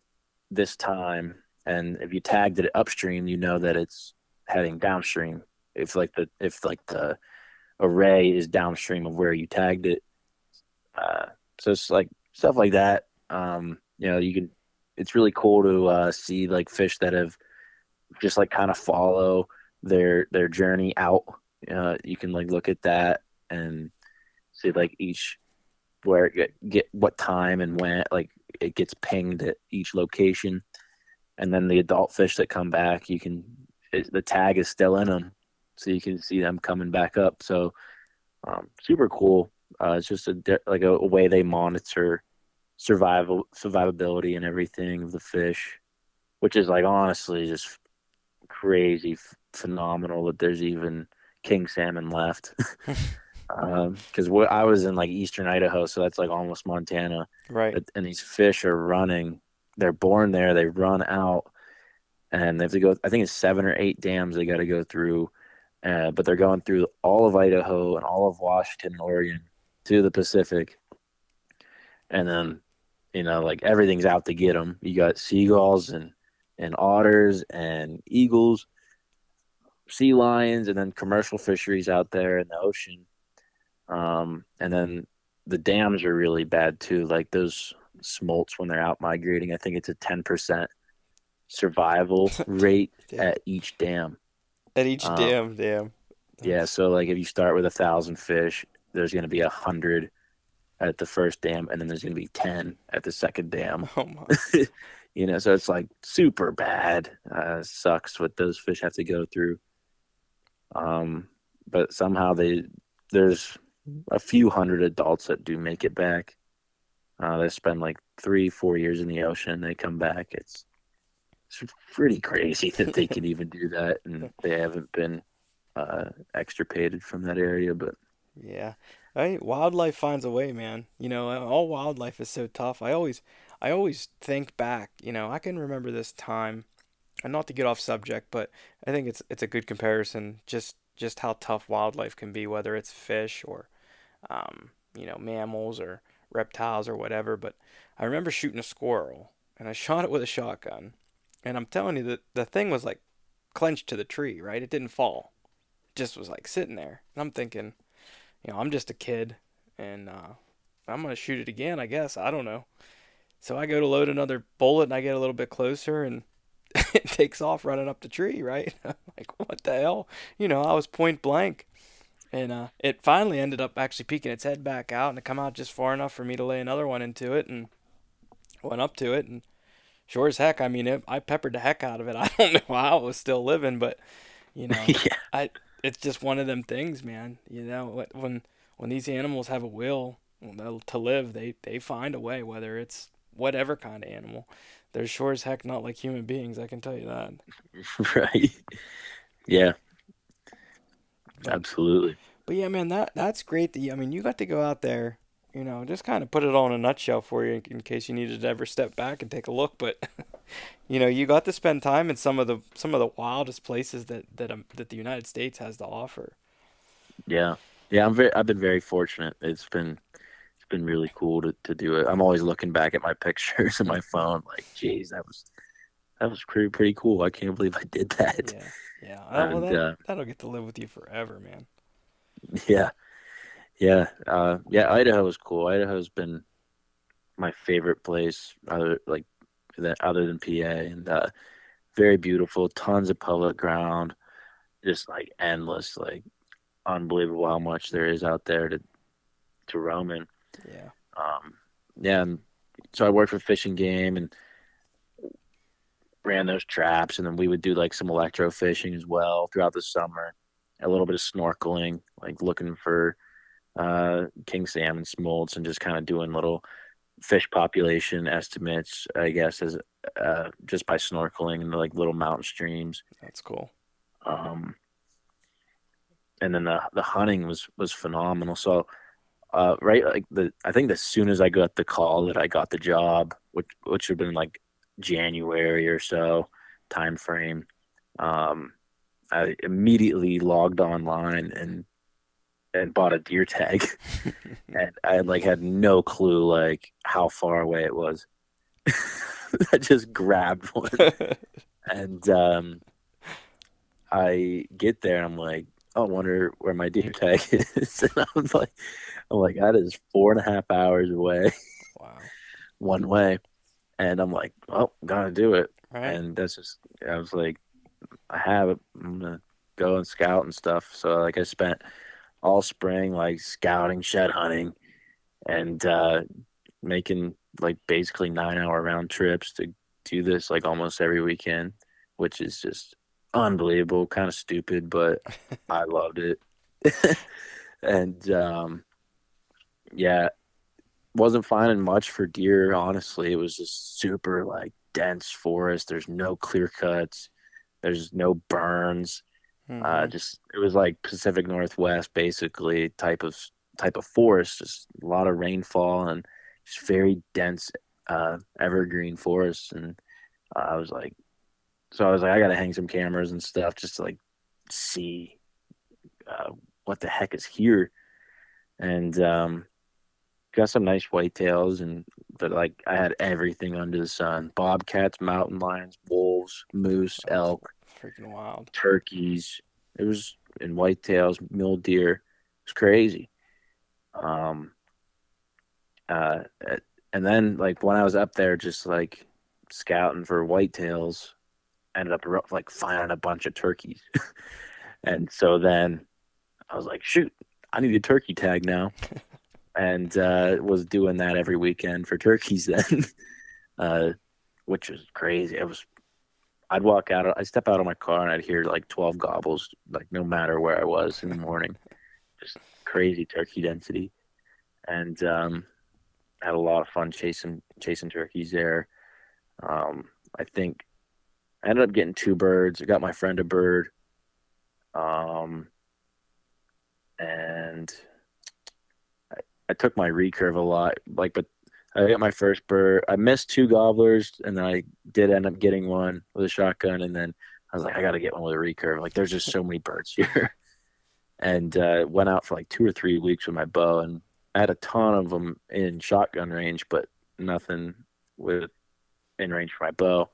this time. And if you tagged it upstream, you know that it's heading downstream. If like the if like the array is downstream of where you tagged it. Uh, so it's like stuff like that. Um, you know, you can it's really cool to uh, see like fish that have just like kind of follow their their journey out. Uh, you can like look at that and see like each where it get, get what time and when like it gets pinged at each location. And then the adult fish that come back you can it, the tag is still in them so you can see them coming back up. So um, super cool. Uh, it's just a like a, a way they monitor survival survivability and everything of the fish, which is like honestly just crazy phenomenal that there's even king salmon left. Because um, I was in like eastern Idaho, so that's like almost Montana, right? And these fish are running. They're born there. They run out, and they have to go. I think it's seven or eight dams they got to go through, uh, but they're going through all of Idaho and all of Washington and Oregon to the Pacific, and then you know like everything's out to get them. You got seagulls and and otters and eagles, sea lions, and then commercial fisheries out there in the ocean. Um, and then the dams are really bad too. Like those smolts when they're out migrating, I think it's a ten percent survival rate at each dam. At each um, dam, dam. Yeah, so like if you start with a thousand fish, there's going to be a hundred at the first dam, and then there's going to be ten at the second dam. Oh my! you know, so it's like super bad. Uh, sucks what those fish have to go through. Um, but somehow they there's a few hundred adults that do make it back. Uh, they spend like three, four years in the ocean. They come back. It's it's pretty crazy that they can even do that, and they haven't been uh, extirpated from that area. But yeah, I wildlife finds a way, man. You know, all wildlife is so tough. I always I always think back, you know, I can remember this time, and not to get off subject, but I think it's it's a good comparison. Just just how tough wildlife can be, whether it's fish or, um, you know, mammals or reptiles or whatever. But I remember shooting a squirrel, and I shot it with a shotgun, and I'm telling you that the thing was like clenched to the tree, right? It didn't fall, it just was like sitting there, and I'm thinking, you know, I'm just a kid, and uh, I'm gonna shoot it again, I guess. I don't know. So I go to load another bullet and I get a little bit closer and it takes off running up the tree, right? Like, what the hell? You know, I was point blank. And uh, it finally ended up actually peeking its head back out and it come out just far enough for me to lay another one into it and went up to it and sure as heck, I mean, it, I peppered the heck out of it. I don't know how it was still living, but you know, yeah. I it's just one of them things, man. You know, when when these animals have a will to live, they they find a way, whether it's whatever kind of animal. They're sure as heck not like human beings. I can tell you that. right. Yeah. Absolutely. But yeah, man, that that's great. That you, I mean, you got to go out there. You know, just kind of put it all in a nutshell for you in case you needed to ever step back and take a look. But you know, you got to spend time in some of the some of the wildest places that that um, that the United States has to offer. Yeah, yeah, I'm very. I've been very fortunate. It's been it's been really cool to, to do it. I'm always looking back at my pictures in my phone, like, geez, that was that was pretty pretty cool. I can't believe I did that. Yeah, yeah. And, well, that, uh, that'll get to live with you forever, man. Yeah, yeah, uh, yeah. Idaho was cool. Idaho's been my favorite place, other like that other than PA, and uh, very beautiful. Tons of public ground, just like endless, like unbelievable how much there is out there to to roam in. Yeah. Um, yeah. And so I worked for Fish and Game and ran those traps, and then we would do like some electro fishing as well throughout the summer. A little bit of snorkeling, like looking for uh, king salmon smolts, and just kind of doing little fish population estimates, I guess, as uh, just by snorkeling in the like little mountain streams. That's cool. Um, and then the the hunting was was phenomenal. So uh, right like the I think as soon as I got the call that I got the job, which which had been like January or so time frame, um, I immediately logged online and and bought a deer tag, and I like had no clue like how far away it was. I just grabbed one, and um, I get there I'm like, oh, I wonder where my deer tag is, and I'm like I'm like, that is four and a half hours away. Wow. one way. And I'm like, well, gotta do it. Right. And that's just, I was like, I have it. I'm gonna go and scout and stuff. So like, I spent all spring like scouting, shed hunting, and uh, making like basically nine hour round trips to do this like almost every weekend, which is just unbelievable, kind of stupid, but I loved it. and um, yeah, wasn't finding much for deer. Honestly, it was just super like dense forest. There's no clear cuts. There's no burns. Mm-hmm. Uh, just it was like Pacific Northwest basically type of type of forest. Just a lot of rainfall and just very dense uh, evergreen forest. And uh, I was like, so I was like, I got to hang some cameras and stuff just to like see uh, what the heck is here. And um, got some nice whitetails and but like I had everything under the sun: bobcats, mountain lions, wolves, moose, elk, freaking wild, turkeys. It was in whitetails, mule deer. It was crazy. Um. Uh, and then like when I was up there, just like scouting for whitetails, ended up like finding a bunch of turkeys. and so then I was like, shoot, I need a turkey tag now. and uh, was doing that every weekend for turkeys then, uh, which was crazy. It was. I'd walk out. I'd step out of my car and I'd hear like twelve gobbles, like no matter where I was in the morning. Just crazy turkey density, and um, had a lot of fun chasing chasing turkeys there. Um, I think I ended up getting two birds. I got my friend a bird. Um, and I took my recurve a lot, like, but I got my first bird. I missed two gobblers, and then I did end up getting one with a shotgun, and then I was like, I got to get one with a recurve. Like, there's just so many birds here, and uh, went out for like two or three weeks with my bow, and I had a ton of them in shotgun range, but nothing with in range for my bow.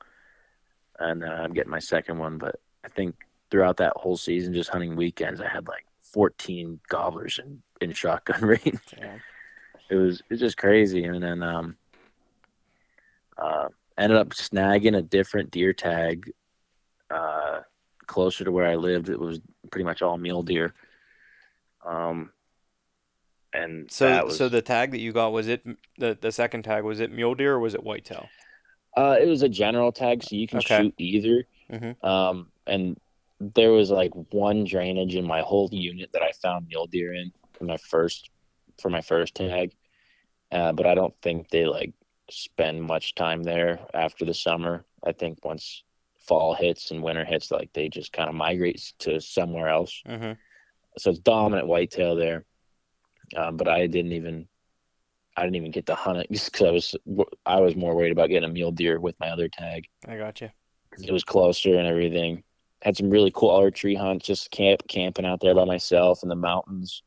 And uh, I'm getting my second one, but I think throughout that whole season, just hunting weekends, I had like 14 gobblers in, in shotgun range. Damn. It was it's just crazy. And then um, uh, ended up snagging a different deer tag uh, closer to where I lived. It was pretty much all mule deer. Um, and so was, so the tag that you got was it the the second tag was it mule deer or was it whitetail? Uh, it was a general tag, so you can okay. shoot either. Mm-hmm. Um, and there was like one drainage in my whole unit that I found mule deer in my first for my first tag. Uh, but I don't think they like spend much time there after the summer. I think once fall hits and winter hits, like they just kind of migrate to somewhere else. Mm-hmm. So it's dominant whitetail there. Um, but I didn't even I didn't even get to hunt it because I was I was more worried about getting a mule deer with my other tag. I got you. It was closer and everything had some really cool archery hunts, just camp camping out there by myself in the mountains.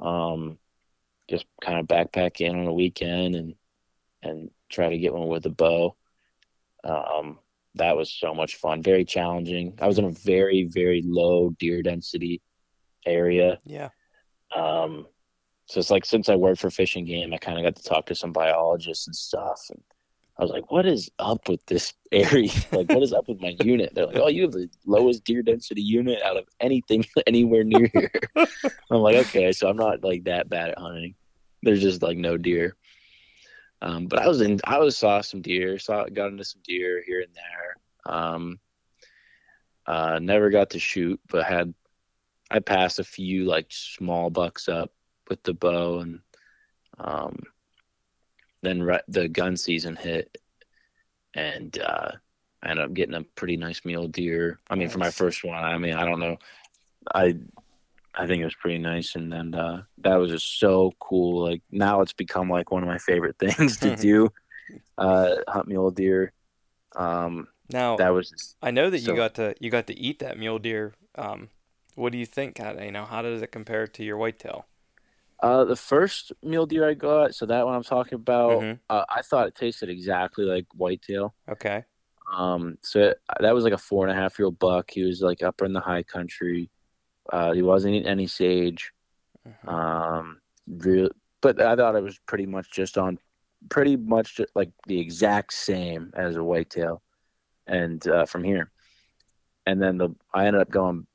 Um, just kind of backpack in on a weekend and and try to get one with a bow. Um, that was so much fun. Very challenging. I was in a very very low deer density area. Yeah. Um, so it's like since I worked for Fish and Game, I kind of got to talk to some biologists and stuff, and I was like, what is up with this area? Like, what is up with my unit? They're like, oh, you have the lowest deer density unit out of anything anywhere near here. I'm like, okay, so I'm not like that bad at hunting. There's just like no deer. Um, but I was in, I was saw some deer, saw, got into some deer here and there. Um, uh, never got to shoot, but had, I passed a few like small bucks up with the bow and, um, then re- the gun season hit, and uh, I ended up getting a pretty nice mule deer. I mean, nice. for my first one, I mean, I don't know, I I think it was pretty nice, and then uh, that was just so cool. Like now, it's become like one of my favorite things to do, uh, hunt mule deer. Um, now that was. I know that so, you got to you got to eat that mule deer. Um, what do you think? How, you know, how does it compare to your whitetail? Uh, the first mule deer I got, so that one I'm talking about, mm-hmm. uh, I thought it tasted exactly like whitetail. Okay. Um, so it, that was like a four and a half year old buck. He was like up in the high country. Uh, he wasn't eating any sage. Mm-hmm. Um, real, but I thought it was pretty much just on, pretty much just like the exact same as a whitetail, and uh, from here, and then the I ended up going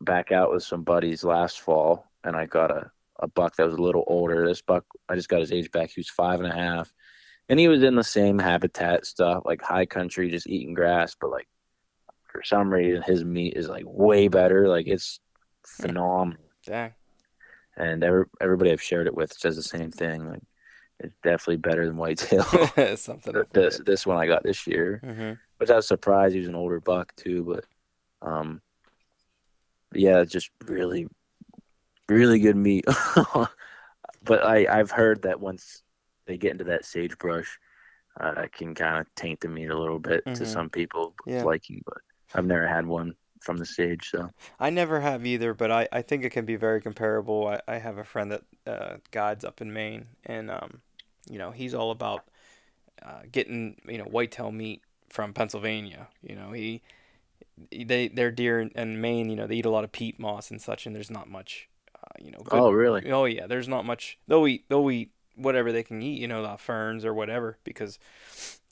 back out with some buddies last fall, and I got a a buck that was a little older. This buck, I just got his age back. He was five and a half, and he was in the same habitat stuff, like high country, just eating grass. But like for some reason, his meat is like way better. Like it's phenomenal. Yeah. And every, everybody I've shared it with says the same thing. Like it's definitely better than whitetail. Something. this this one I got this year, hmm which I was surprised he was an older buck too, but um, yeah, just really, really good meat. but I I've heard that once they get into that sagebrush, uh, it can kind of taint the meat a little bit to Mhm. some people Yeah. liking. But I've never had one from the sage, so I never have either, but I, I think it can be very comparable. I, I have a friend that uh, guides up in Maine, and um, you know, he's all about uh, getting you know whitetail meat from Pennsylvania. You know, he they their deer in, in Maine, you know, they eat a lot of peat moss and such, and there's not much, you know. Good, oh really? Oh yeah, there's not much. They'll eat they'll eat whatever they can eat, you know, the ferns or whatever, because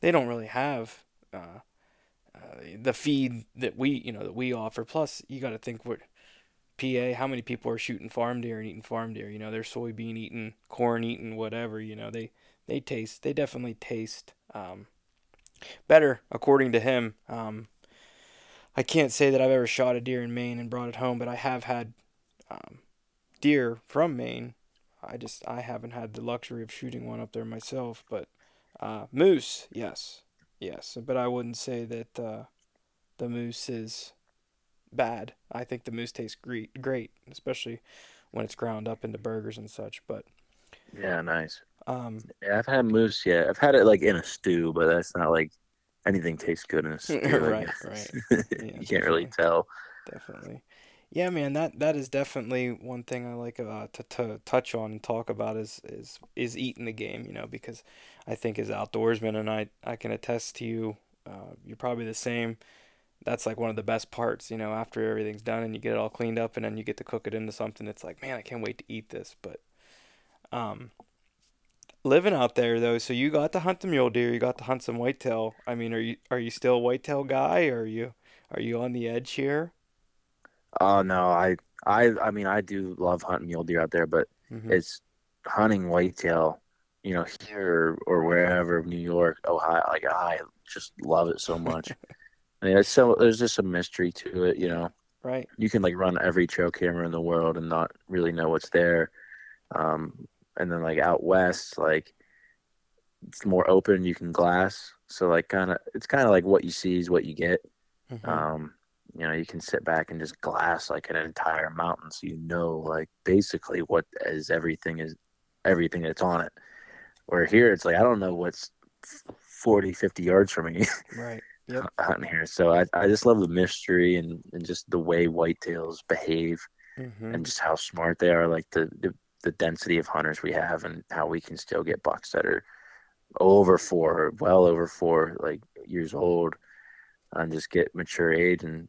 they don't really have uh, uh, the feed that we you know that we offer. Plus, you got to think what PA, how many people are shooting farm deer and eating farm deer? You know, they're soybean eating, corn eating, whatever. You know, they they taste they definitely taste um, better according to him. Um, I can't say that I've ever shot a deer in Maine and brought it home, but I have had um, deer from Maine. I just I haven't had the luxury of shooting one up there myself, but uh, moose, yes, yes, but I wouldn't say that uh, the moose is bad. I think the moose tastes great, great, especially when it's ground up into burgers and such. But Yeah, nice. um, Yeah, I've had moose. Yeah, I've had it like in a stew, but that's not like anything tastes good in a stew. I Right. Yeah, you can't really tell. definitely. Yeah, man, that that is definitely one thing I like uh, to to touch on and talk about is is is eating the game, you know, because I think as outdoorsmen, and I I can attest to you, uh, you're probably the same. That's like one of the best parts, you know, after everything's done and you get it all cleaned up and then you get to cook it into something. It's like, man, I can't wait to eat this. But um, living out there though, so you got to hunt the mule deer, you got to hunt some whitetail. I mean, are you are you still a whitetail guy? Or are you are you on the edge here? Oh no, I I I mean I do love hunting mule deer out there, but Mhm. it's hunting whitetail, you know, here or wherever, New York, Ohio. Like I just love it so much. I mean, it's so there's just a mystery to it, you know. Right. You can like run every trail camera in the world and not really know what's there. Um, and then like out west, like it's more open. You can glass, so like kind of it's kind of like what you see is what you get. Mhm. Um, you know, you can sit back and just glass like an entire mountain, so you know like basically what is everything is everything that's on it. Where here it's like I don't know what's 40, 50 yards from me Right. Yep. hunting here. So I, I just love the mystery and, and just the way whitetails behave hmm and just how smart they are, like the, the the density of hunters we have and how we can still get bucks that are over four, well over four, like years old, and just get mature age, and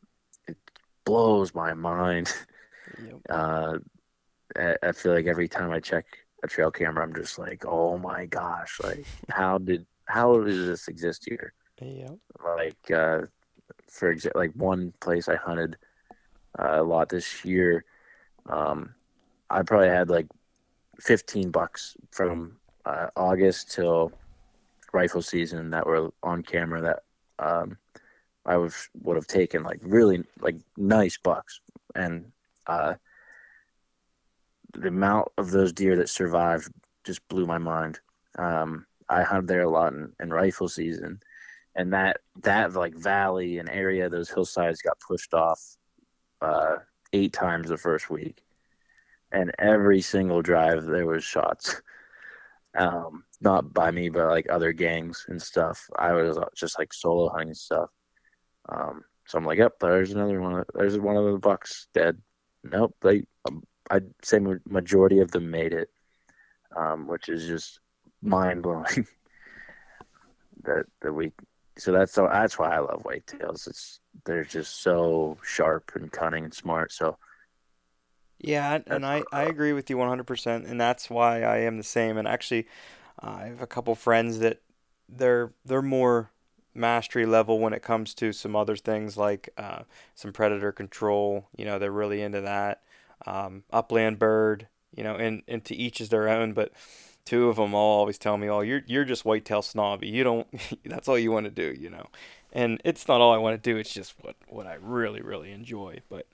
blows my mind. Yep. Uh, I, I feel like every time I check a trail camera, I'm just like, oh my gosh, like how did how does this exist here? Like uh, for example, like one place I hunted uh, a lot this year. Um, I probably had like 15 bucks from uh, August till rifle season that were on camera that um, I would would have taken like really like nice bucks, and uh, the amount of those deer that survived just blew my mind. Um, I hunted there a lot in, in rifle season, and that that like valley and area, those hillsides got pushed off uh, eight times the first week, and every single drive there was shots. Um, not by me, but like other gangs and stuff. I was just like solo hunting stuff. Um, so I'm like, yep, there's another one. There's one of the bucks dead. Nope, they. Um, I'd say majority of them made it, um, which is just mind blowing. that that we. So that's so that's why I love whitetails. It's they're just so sharp and cunning and smart. So Yeah, and- I, I agree with you 100%, and that's why I am the same. And actually, uh, I have a couple friends that they're they're more mastery level when it comes to some other things like uh, some predator control. You know, they're really into that. Um, upland bird, you know, and, and to each is their own. But two of them all always tell me, "Oh, you're you're just whitetail snobby. You don't. that's all you want to do." You know, and it's not all I want to do. It's just what what I really really enjoy. But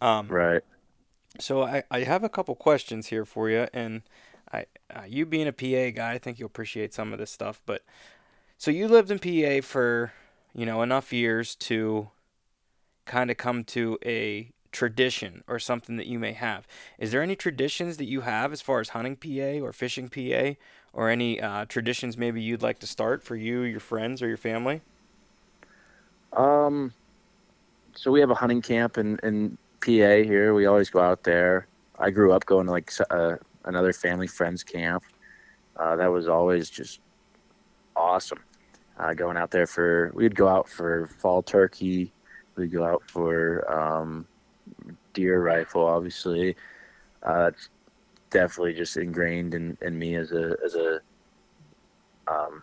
um, right, so I, I have a couple questions here for you, and I uh, you being a PA guy, I think you'll appreciate some of this stuff. But so you lived in PA for you know enough years to kind of come to a tradition or something that you may have. Is there any traditions that you have as far as hunting PA or fishing PA, or any uh, traditions maybe you'd like to start for you, your friends, or your family? Um, so we have a hunting camp in in PA here. We always go out there. I grew up going to like uh, another family friends camp. Uh, that was always just awesome. Uh, going out there for we'd go out for fall turkey. We'd go out for um, deer rifle. Obviously, uh, that's definitely just ingrained in, in me as a as a um,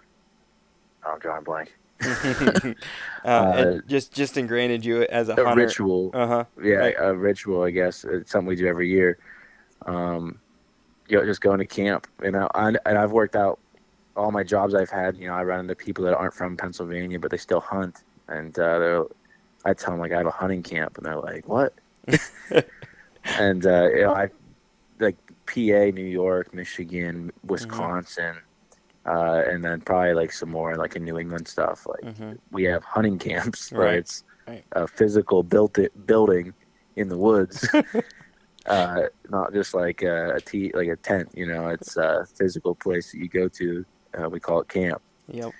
I'm drawing blank. uh, uh just just ingrained in you as a, a hunter. ritual. Uh huh. Yeah, Right. a ritual. I guess it's something we do every year. Um, you know, just going to camp. You know, I, and I've worked out all my jobs I've had. You know, I run into people that aren't from Pennsylvania, but they still hunt, and uh, they're. I tell them like I have a hunting camp, and they're like, "What?" and uh, you know, I like PA, New York, Michigan, Wisconsin, uh, and then probably like some more like in New England stuff. Like hmm we have hunting camps where Right, it's right. a physical built it building in the woods. uh, not just like a, a t- like a tent, you know, it's a physical place that you go to. Uh, we call it camp. Yep.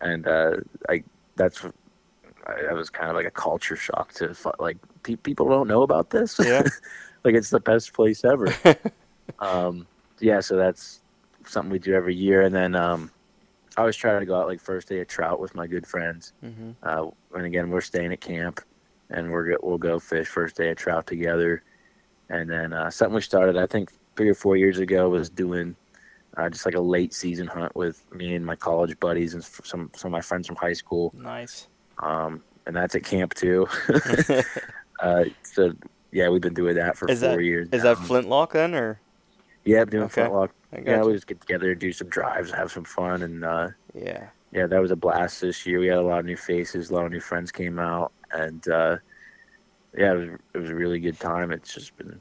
And, uh, I, that's, I, that was kind of like a culture shock to like pe- people don't know about this. Yeah. like it's the best place ever. um, yeah, so that's something we do every year. And then um, I always try to go out like first day of trout with my good friends. hmm Uh, and again, we're staying at camp, and we're we'll go fish first day of trout together. And then uh, something we started, I think, three or four years ago was doing uh, just like a late season hunt with me and my college buddies and some some of my friends from high school. Nice. Um, and that's at camp too. uh, so yeah, we've been doing that for Is four that- years. Is now. that flintlock then, or? Yeah, doing Okay. flintlock. I Yeah, got we you. just get together, and do some drives, have some fun, and uh, Yeah. yeah, that was a blast this year. We had a lot of new faces, a lot of new friends came out, and uh, yeah, it was it was a really good time. It's just been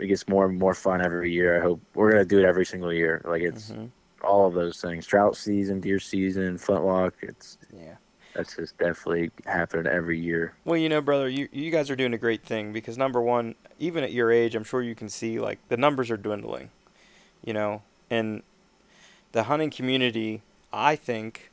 it gets more and more fun every year. I hope we're gonna do it every single year. Like it's hmm all of those things: trout season, deer season, flintlock. It's Yeah. that's just definitely happening every year. Well, you know, brother, you you guys are doing a great thing because number one, even at your age, I'm sure you can see like the numbers are dwindling, you know, and the hunting community, I think,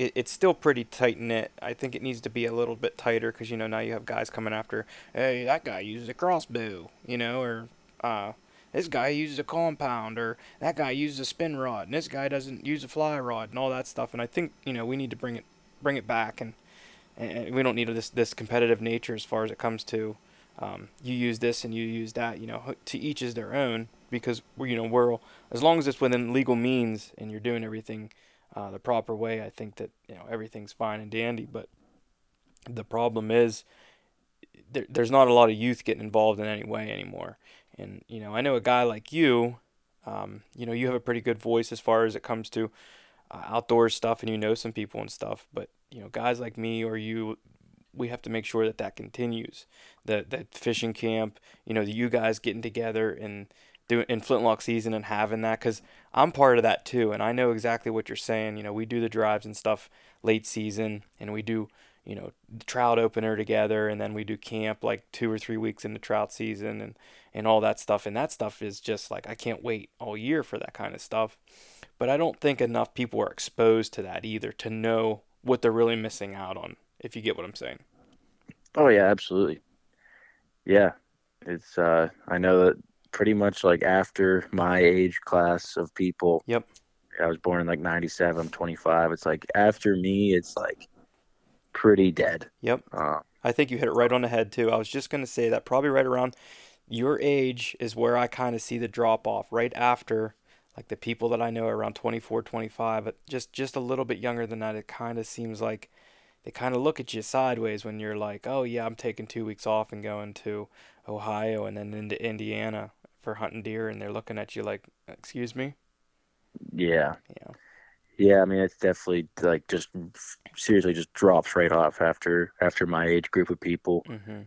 it, it's still pretty tight knit. I think it needs to be a little bit tighter because you know now you have guys coming after, hey, that guy uses a crossbow, you know, or uh, this guy uses a compound, or that guy uses a spin rod, and this guy doesn't use a fly rod, and all that stuff. And I think you know we need to bring it bring it back and and we don't need this this competitive nature as far as it comes to um, you use this and you use that. You know, to each is their own because you know we're as long as it's within legal means and you're doing everything uh, the proper way. I think that you know everything's fine and dandy. But the problem is there, there's not a lot of youth getting involved in any way anymore. And you know, I know a guy like you. Um, you know, you have a pretty good voice as far as it comes to uh, outdoor stuff, and you know some people and stuff. But you know, guys like me or you, we have to make sure that that continues. That that fishing camp, you know, that you guys getting together and doing in flintlock season and having that, because I'm part of that too, and I know exactly what you're saying. You know, we do the drives and stuff late season, and we do you know the trout opener together, and then we do camp like two or three weeks in the trout season, and and all that stuff. And that stuff is just like I can't wait all year for that kind of stuff. But I don't think enough people are exposed to that either to know what they're really missing out on. If you get what I'm saying. Oh yeah, absolutely. Yeah, it's. Uh, I know that pretty much like after my age class of people. Yep. I was born in like '97. I'm 25. It's like after me, it's like pretty dead. Yep. Uh, I think you hit it right on the head too. I was just gonna say that probably right around your age is where I kind of see the drop off. Right after, like the people that I know around 24, 25, but just just a little bit younger than that. It kind of seems like they kind of look at you sideways when you're like, oh yeah, I'm taking two weeks off and going to Ohio and then into Indiana for hunting deer, and they're looking at you like, excuse me. yeah, Yeah. yeah. I mean, it's definitely like just seriously just drops right off after after my age group of people. hmm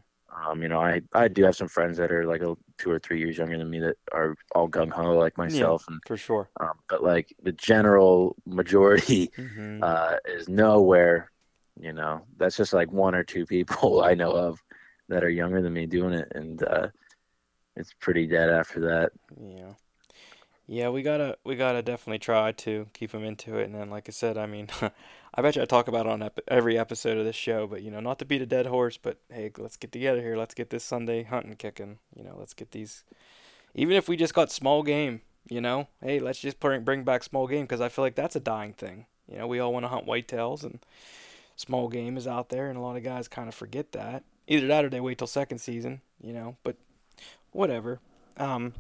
Um, you know, I I do have some friends that are like a two or three years younger than me that are all gung ho like myself, and For sure. um, but like the general majority hmm uh, is nowhere. You know, that's just like one or two people I know of that are younger than me doing it, and uh, it's pretty dead after that. Yeah. Yeah, we gotta we gotta definitely try to keep them into it, and then like I said, I mean, I bet you I talk about it on ep every episode of this show, but you know, not to beat a dead horse, but hey, let's get together here. Let's get this Sunday hunting kicking. You know, let's get these. Even if we just got small game, you know, hey, let's just bring bring back small game because I feel like that's a dying thing. You know, we all want to hunt whitetails, and small game is out there, and a lot of guys kind of forget that. Either that or they wait till second season. You know, but whatever. Um,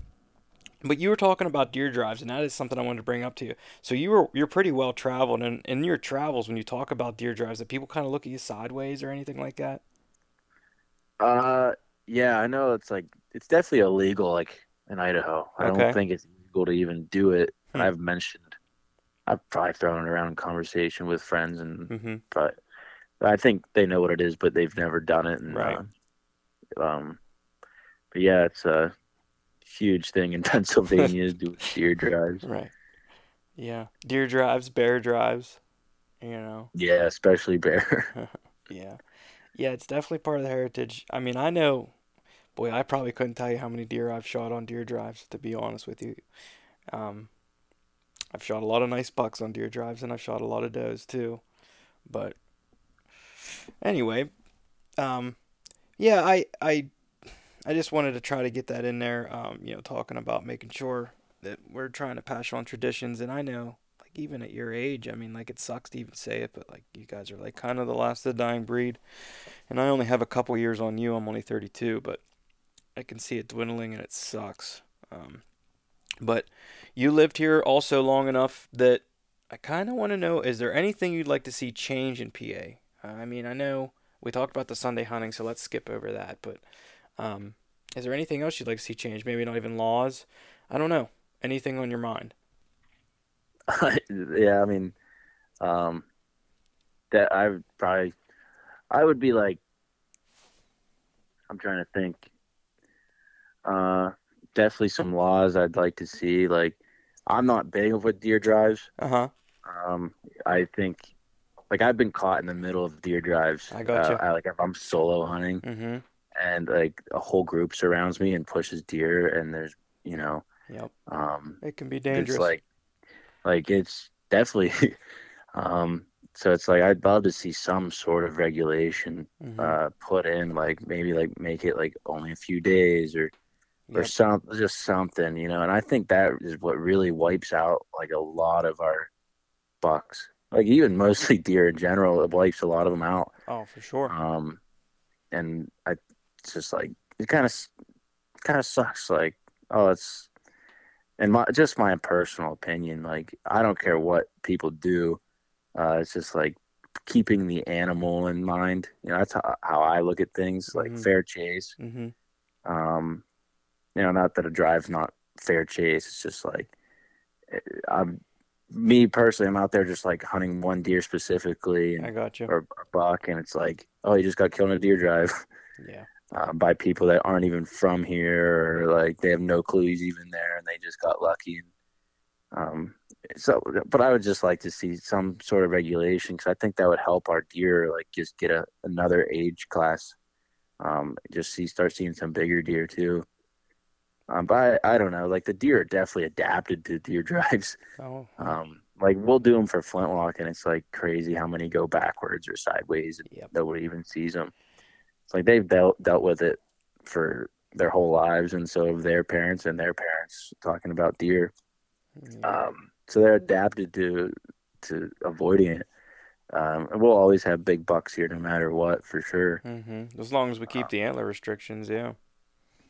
but you were talking about deer drives, and that is something I wanted to bring up to you. So you were you're pretty well traveled, and in your travels, when you talk about deer drives, that people kind of look at you sideways or anything like that. Uh, yeah, I know it's like it's definitely illegal, like in Idaho. I Okay. don't think it's legal to even do it. Hmm. I've mentioned, I've probably thrown it around in conversation with friends, and Mm-hmm. but I think they know what it is, but they've never done it. And, Right. uh, um, but yeah, it's a huge thing in Pennsylvania to do deer drives. Right. Yeah. Deer drives, bear drives. You know. Yeah, especially bear. Yeah. Yeah, it's definitely part of the heritage. I mean, I know, boy, I probably couldn't tell you how many deer I've shot on deer drives, to be honest with you. Um, I've shot a lot of nice bucks on deer drives, and I've shot a lot of does too. But anyway, um, yeah, I, I, I just wanted to try to get that in there. Um, you know, talking about making sure that we're trying to pass on traditions, and I know, like even at your age, I mean, like it sucks to even say it, but like you guys are like kind of the last of the dying breed, and I only have a couple years on you. I'm only 32, but I can see it dwindling, and it sucks. Um, but you lived here also long enough that I kind of want to know: is there anything you'd like to see change in PA? I mean, I know we talked about the Sunday hunting, so let's skip over that. But um, is there anything else you'd like to see change? Maybe not even laws. I don't know. Anything on your mind? yeah, I mean, um, that I would probably, I would be like, I'm trying to think. Uh, definitely some laws I'd like to see. Like, I'm not big with deer drives. Uh huh. Um, I think, like, I've been caught in the middle of deer drives. I gotcha. Uh, I, like if I'm solo hunting Mm-hmm. And like a whole group surrounds me and pushes deer, and there's, you know, Yep. um, It can be dangerous. it's like, like it's definitely, um, so it's like I'd love to see some sort of regulation Mhm. uh, put in, like maybe like make it like only a few days or or Yep. some just something, you know. And I think that is what really wipes out like a lot of our bucks, like even mostly deer in general. It wipes a lot of them out. Oh, for sure. Um, and I, it's just like it kind of, kind of sucks. Like, oh, it's, and my just my personal opinion. Like, I don't care what people do. Uh, it's just like keeping the animal in mind. You know, that's how, how I look at things. Like Mhm. fair chase. Mm-hmm. Um, you know, not that a drive's not fair chase. It's just like, eh, I'm me personally. I'm out there just like hunting one deer specifically, and I got you. or a buck, and it's like, oh, you just got killed in a deer drive Yeah. Uh, by people that aren't even from here, or like they have no clue he's even there, and they just got lucky. And, um, so, but I would just like to see some sort of regulation because I think that would help our deer, like just get a another age class. Um, just see start seeing some bigger deer too. Um, but I, I don't know, like the deer are definitely adapted to deer drives. Oh. Um, like we'll do them for flintlock, and it's like crazy how many go backwards or sideways, and Yep. nobody even sees them. Like they've dealt dealt with it for their whole lives, and so have their parents and their parents talking about deer. Yeah. Um, so they're adapted to to avoiding it. Um, and we'll always have big bucks here, no matter what, for sure. Mm-hmm. As long as we uh, keep the antler restrictions, yeah.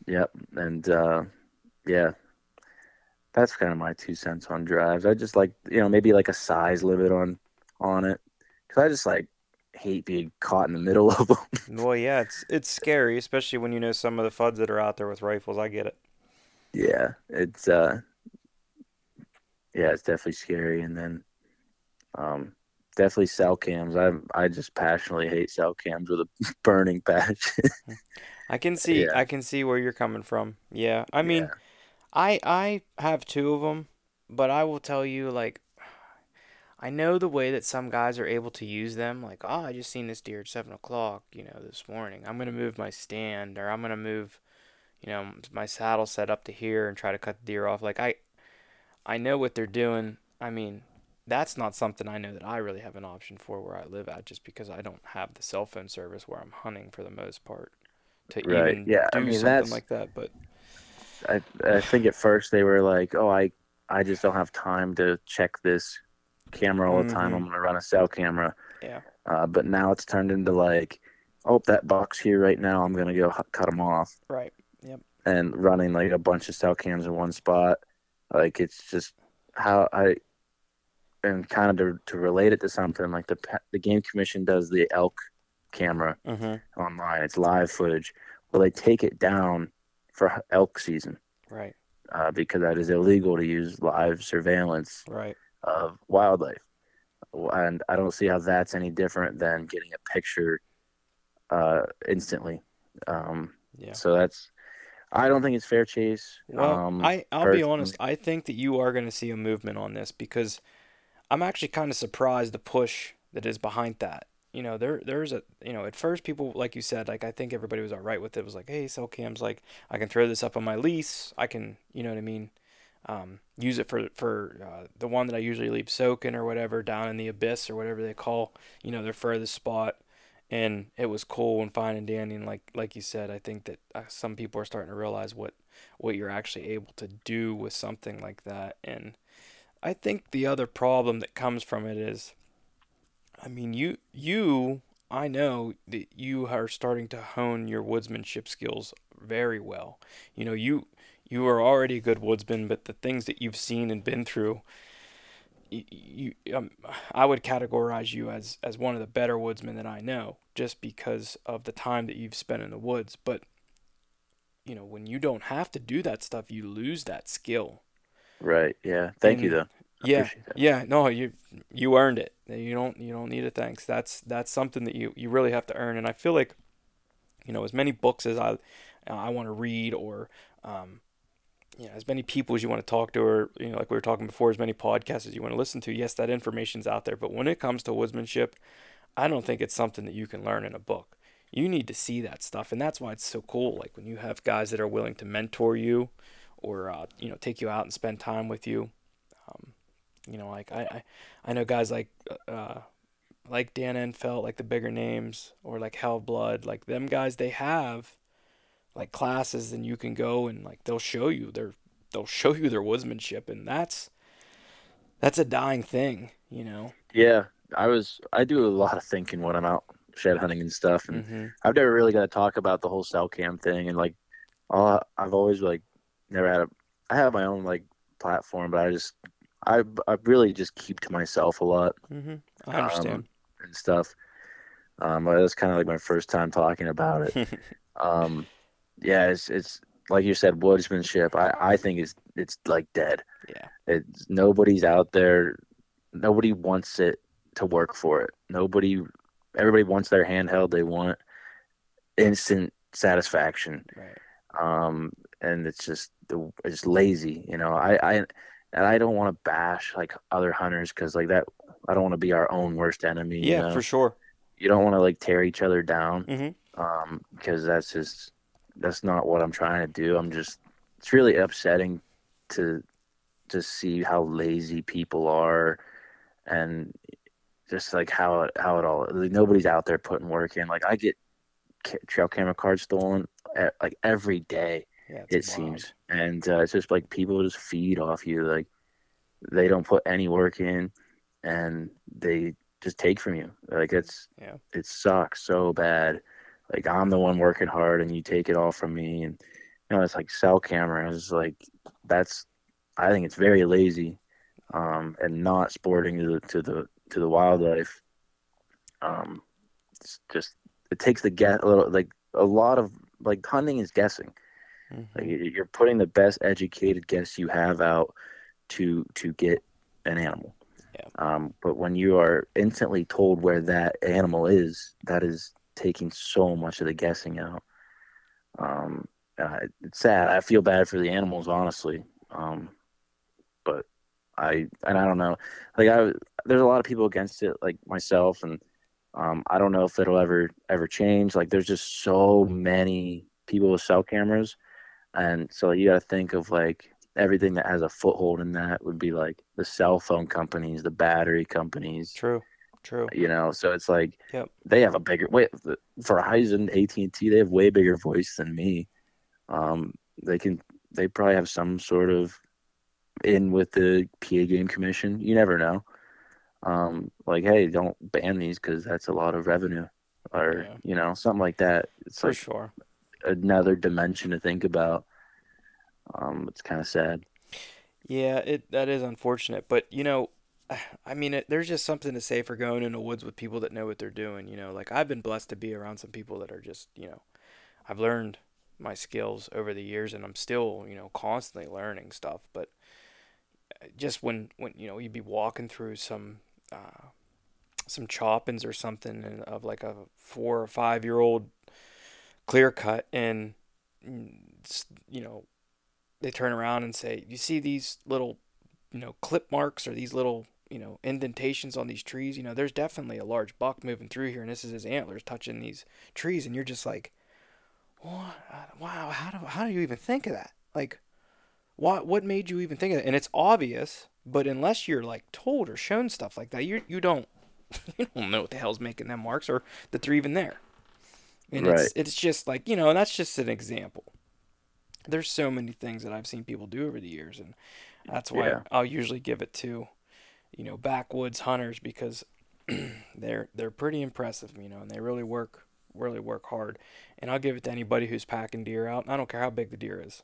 Yep, and uh, yeah, that's kind of my two cents on drives. I just like you know maybe like a size limit on on it because I just like hate being caught in the middle of them. Well, yeah, it's it's scary, especially when you know some of the fuds that are out there with rifles. I get it. yeah, it's uh, yeah, it's definitely scary. And then, um, definitely cell cams. I I just passionately hate cell cams with a burning passion. I can see Yeah. I can see where you're coming from. Yeah. I mean, Yeah. I I have two of them, but I will tell you like I know the way that some guys are able to use them. Like, oh, I just seen this deer at seven o'clock, you know, this morning. I'm gonna move my stand, or I'm gonna move, you know, my saddle set up to here and try to cut the deer off. Like, I I know what they're doing. I mean, that's not something I know that I really have an option for where I live at, just because I don't have the cell phone service where I'm hunting for the most part to Right. even Yeah, I do mean, something that's- like that. But I I think at first they were like, oh, I I just don't have time to check this camera all the time. Mhm. I'm gonna run a cell camera. Yeah. Uh, but now it's turned into like, oh, that buck's here right now. I'm gonna go h- cut him off. right, Yep. and running like a bunch of cell cams in one spot. Like it's just how I and kind of to, to relate it to something like the the game commission does the elk camera mm-hmm. online. It's live footage. Well, they take it down for elk season right, uh, because that is illegal to use live surveillance right. Of wildlife. And I don't see how that's any different than getting a picture uh, instantly. Um, Yeah. so that's I don't think it's fair chase. Well, um, I I'll be honest. I think that you are going to see a movement on this because I'm actually kind of surprised the push that is behind that. You know, there there's a you know at first people like you said like I think everybody was all right with it. It was like hey, cell cams like I can throw this up on my lease. I can you know what I mean. Um, use it for for uh, the one that I usually leave soaking or whatever down in the abyss or whatever they call you know their furthest spot. And it was cool and fine and dandy. And like like you said, I think that uh, some people are starting to realize what what you're actually able to do with something like that. And I think the other problem that comes from it is, I mean, you you I know that you are starting to hone your woodsmanship skills very well. You know, you you are already a good woodsman, but the things that you've seen and been through, you, you um, I would categorize you as as one of the better woodsmen that I know, just because of the time that you've spent in the woods. But you know, when you don't have to do that stuff, you lose that skill. Right. Yeah. Thank you, though. I Yeah, yeah, no, you you earned it. You don't you don't need a thanks. That's that's something that you you really have to earn. And I feel like, you know, as many books as I I want to read, or um, you know, as many people as you want to talk to, or you know, like we were talking before, as many podcasts as you want to listen to. Yes, that information's out there, but when it comes to woodsmanship, I don't think it's something that you can learn in a book. You need to see that stuff, and that's why it's so cool. Like when you have guys that are willing to mentor you, or uh, you know, take you out and spend time with you. Um, you know, like I, I, I know guys like uh, like Dan Infalt, like the bigger names, or like Hal Blood, like them guys. They have like classes, and you can go and like they'll show you their they'll show you their woodsmanship, and that's that's a dying thing, you know. Yeah. I was. I do a lot of thinking when I'm out shed hunting and stuff, and Mm-hmm. I've never really got to talk about the whole cell cam thing. And like, all I've always like never had a. I have my own like platform, but I just I I really just keep to myself a lot. Mm-hmm. I understand. um, and stuff. Um, but that's kind of like my first time talking about it. um, yeah, it's it's like you said, woodsmanship. I I think it's it's like dead. yeah. It's nobody's out there. Nobody wants it to work for it. Nobody. Everybody wants their handheld. They want instant satisfaction. Right. Um, and it's just the it's lazy. You know, I I and I don't want to bash like other hunters because like that. I don't want to be our own worst enemy. you Yeah, know? for sure. you don't want to like tear each other down Mm-hmm. um because that's just that's not what i'm trying to do. I'm just it's really upsetting to to see how lazy people are and just like how it how it all like, nobody's out there putting work in. Like i get ca- trail camera cards stolen at, like every day Yeah, it wild. seems. And uh, it's just like people just feed off you. Like they don't put any work in and they just take from you. Like it's Yeah. it sucks so bad like i'm the one working hard and you take it all from me and you know it's like cell cameras like that's i think it's very lazy um and not sporting to the to the to the wildlife um it's just it takes the get a little like a lot of like hunting is guessing Mhm. like you- you're putting the best educated guess you have out to to get an animal. Yeah. Um, but when you are instantly told where that animal is, that is taking so much of the guessing out. Um, uh, it's sad. I feel bad for the animals, honestly. Um, but I and I don't know. Like I, there's a lot of people against it, like myself, and um, I don't know if it'll ever ever change. Like there's just so many people with cell cameras, and so you got to think of like everything that has a foothold in that would be like the cell phone companies, the battery companies. True. True. You know, so it's like Yep. they have a bigger wait Verizon, AT and T. They have way bigger voice than me. Um, they can. They probably have some sort of in with the PA game commission. You never know. Um, like, hey, don't ban these because that's a lot of revenue, or Yeah. you know, something like that. It's For like sure. another dimension to think about. Um, it's kind of sad. Yeah, it that is unfortunate, but you know, I mean, it, there's just something to say for going in the woods with people that know what they're doing. You know, like I've been blessed to be around some people that are just, you know, I've learned my skills over the years, and I'm still, you know, constantly learning stuff. But uh, just when when you know you'd be walking through some uh, some choppings or something of like a four or five year old clear cut, and mm, you know they turn around and say, "You see these little, you know, clip marks or these little, you know, indentations on these trees? You know, there's definitely a large buck moving through here, and this is his antlers touching these trees." And you're just like, "What? Wow! How do how do you even think of that? Like, what what made you even think of that?" And it's obvious, but unless you're like told or shown stuff like that, you you don't you don't know what the hell's making them marks or that they're even there. And Right. it's it's just like you know, and that's just an example there's so many things that I've seen people do over the years, and that's why Yeah. I'll usually give it to, you know, backwoods hunters because they're they're pretty impressive, you know, and they really work really work hard. And I'll give it to anybody who's packing deer out. I don't care how big the deer is,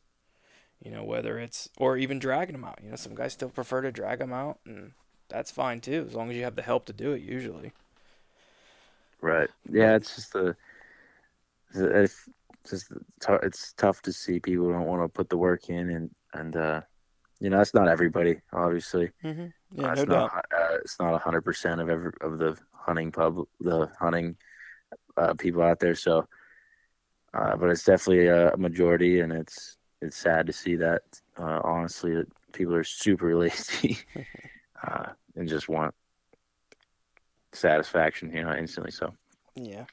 you know, whether it's or even dragging them out. You know, some guys still prefer to drag them out, and that's fine too, as long as you have the help to do it. Usually, Right. Yeah, it's just the it's just it's tough to see people don't want to put the work in and and uh you know that's not everybody obviously mm-hmm. Uh, yeah, it's no not uh, it's not a hundred percent of every of the hunting pub the hunting uh, people out there so uh, but it's definitely a majority and it's it's sad to see that uh, honestly that people are super lazy uh, and just want satisfaction you know instantly so Yeah.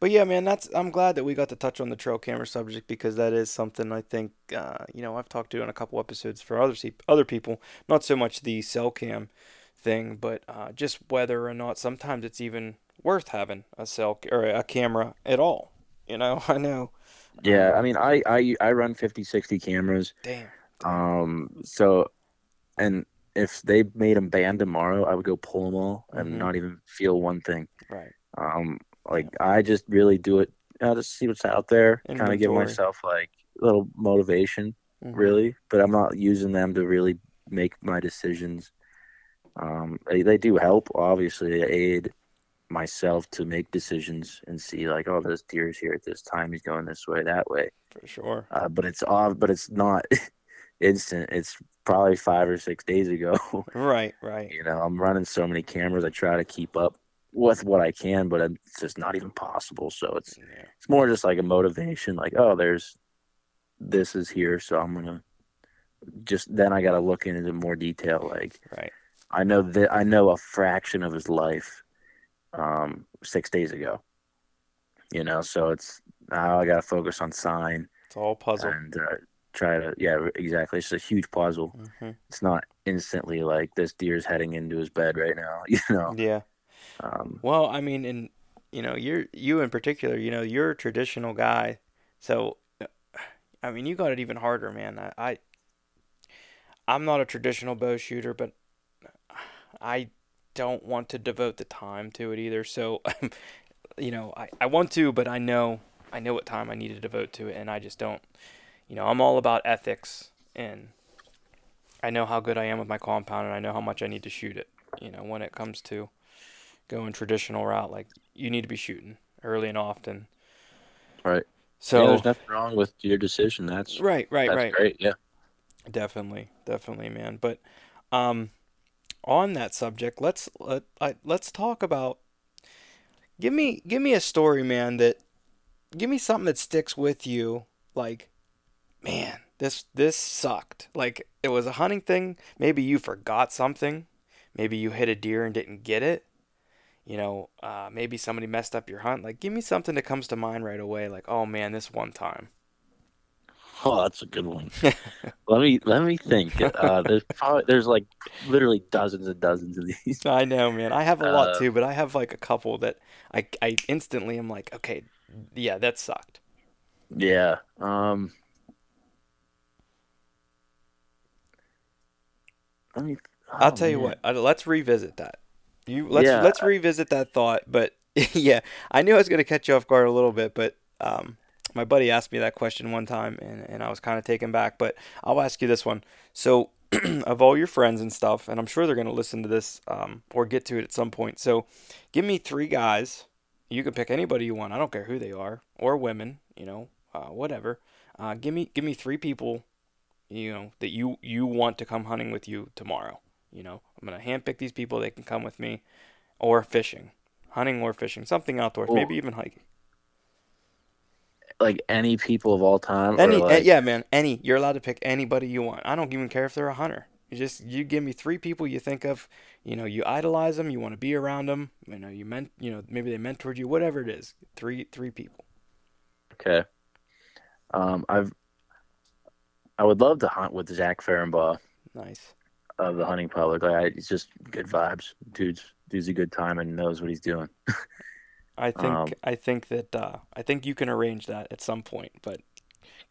But yeah, man, that's I'm glad that we got to touch on the trail camera subject because that is something I think uh, you know I've talked to in a couple episodes for other other people. Not so much the cell cam thing, but uh, just whether or not sometimes it's even worth having a cell or a camera at all. You know, I know. Yeah, I mean, I I I run 50, 60 cameras. Damn. Um, so, and if they made them ban tomorrow, I would go pull them all and Mhm. not even feel one thing. Right. Um, like I just really do it, uh, just see what's out there, kind of give myself like a little motivation, Mhm. really. But I'm not using them to really make my decisions. Um, they, they do help, obviously, they aid myself to make decisions and see like, oh, this deer's here at this time, he's going this way, that way For sure. uh, but it's off. But it's not instant. It's probably five or six days ago. Right. Right. you know, I'm running so many cameras. I try to keep up with what I can, but it's just not even possible. So it's Yeah. it's more just like a motivation. Like, oh, there's this is here, so I'm gonna just then I got to look into more detail. Like, Right. I know that I know a fraction of his life um, six days ago. You know, so it's now I got to focus on sign It's all puzzle. and uh, try to yeah exactly it's a huge puzzle hmm it's not instantly like this deer's heading into his bed right now you know Yeah. Um, Well, I mean, and you know, you're you in particular, you know, you're a traditional guy, so I mean, you got it even harder, man. I, I I'm not a traditional bow shooter, but I don't want to devote the time to it either. So, you know, I, I want to, but I know I know what time I need to devote to it, and I just don't. You know, I'm all about ethics, and I know how good I am with my compound, and I know how much I need to shoot it. You know, when it comes to going traditional route, like you need to be shooting early and often. Right. yeah, So there's nothing wrong with your decision that's right, right, that's right. great yeah Definitely, definitely, man. But um, on that subject, let's let I, let's talk about. Give me give me a story, man. That give me something that sticks with you. Like, man, this this sucked. Like it was a hunting thing. Maybe you forgot something. Maybe you hit a deer and didn't get it. You know, uh, maybe somebody messed up your hunt. Like, give me something that comes to mind right away. Like, oh man, this one time. Oh, that's a good one. let me let me think. Uh, there's probably there's like literally dozens and dozens of these. I know, man. I have a lot Uh, too, but I have like a couple that I I instantly am like, okay, yeah, that sucked. Yeah. Um. Let me. I'll oh, tell you what. Uh, let's revisit that. You let's Yeah. let's revisit that thought. But yeah, I knew I was gonna catch you off guard a little bit, but um, my buddy asked me that question one time, and and I was kind of taken back. But I'll ask you this one. So, of all your friends and stuff, and I'm sure they're gonna listen to this um, or get to it at some point. So, give me three guys. You can pick anybody you want. I don't care who they are or women. You know, uh, whatever. Uh, give me give me three people. You know that you you want to come hunting with you tomorrow. You know, I'm gonna handpick these people. They can come with me, or fishing, hunting or fishing, something outdoors, Cool. maybe even hiking. Like any people of all time. Any, eh, like, yeah, man, any. You're allowed to pick anybody you want. I don't even care if they're a hunter. You just you give me three people you think of. You know, you idolize them. You want to be around them. You know, you meant. You know, maybe they mentored you. Whatever it is, three three people. Okay. Um. I've. I would love to hunt with Zach Ferenbaugh Nice. Of the hunting public. Like, I, it's just good vibes. Dude's dude's a good time and knows what he's doing. I think Um, I think that uh, I think you can arrange that at some point, but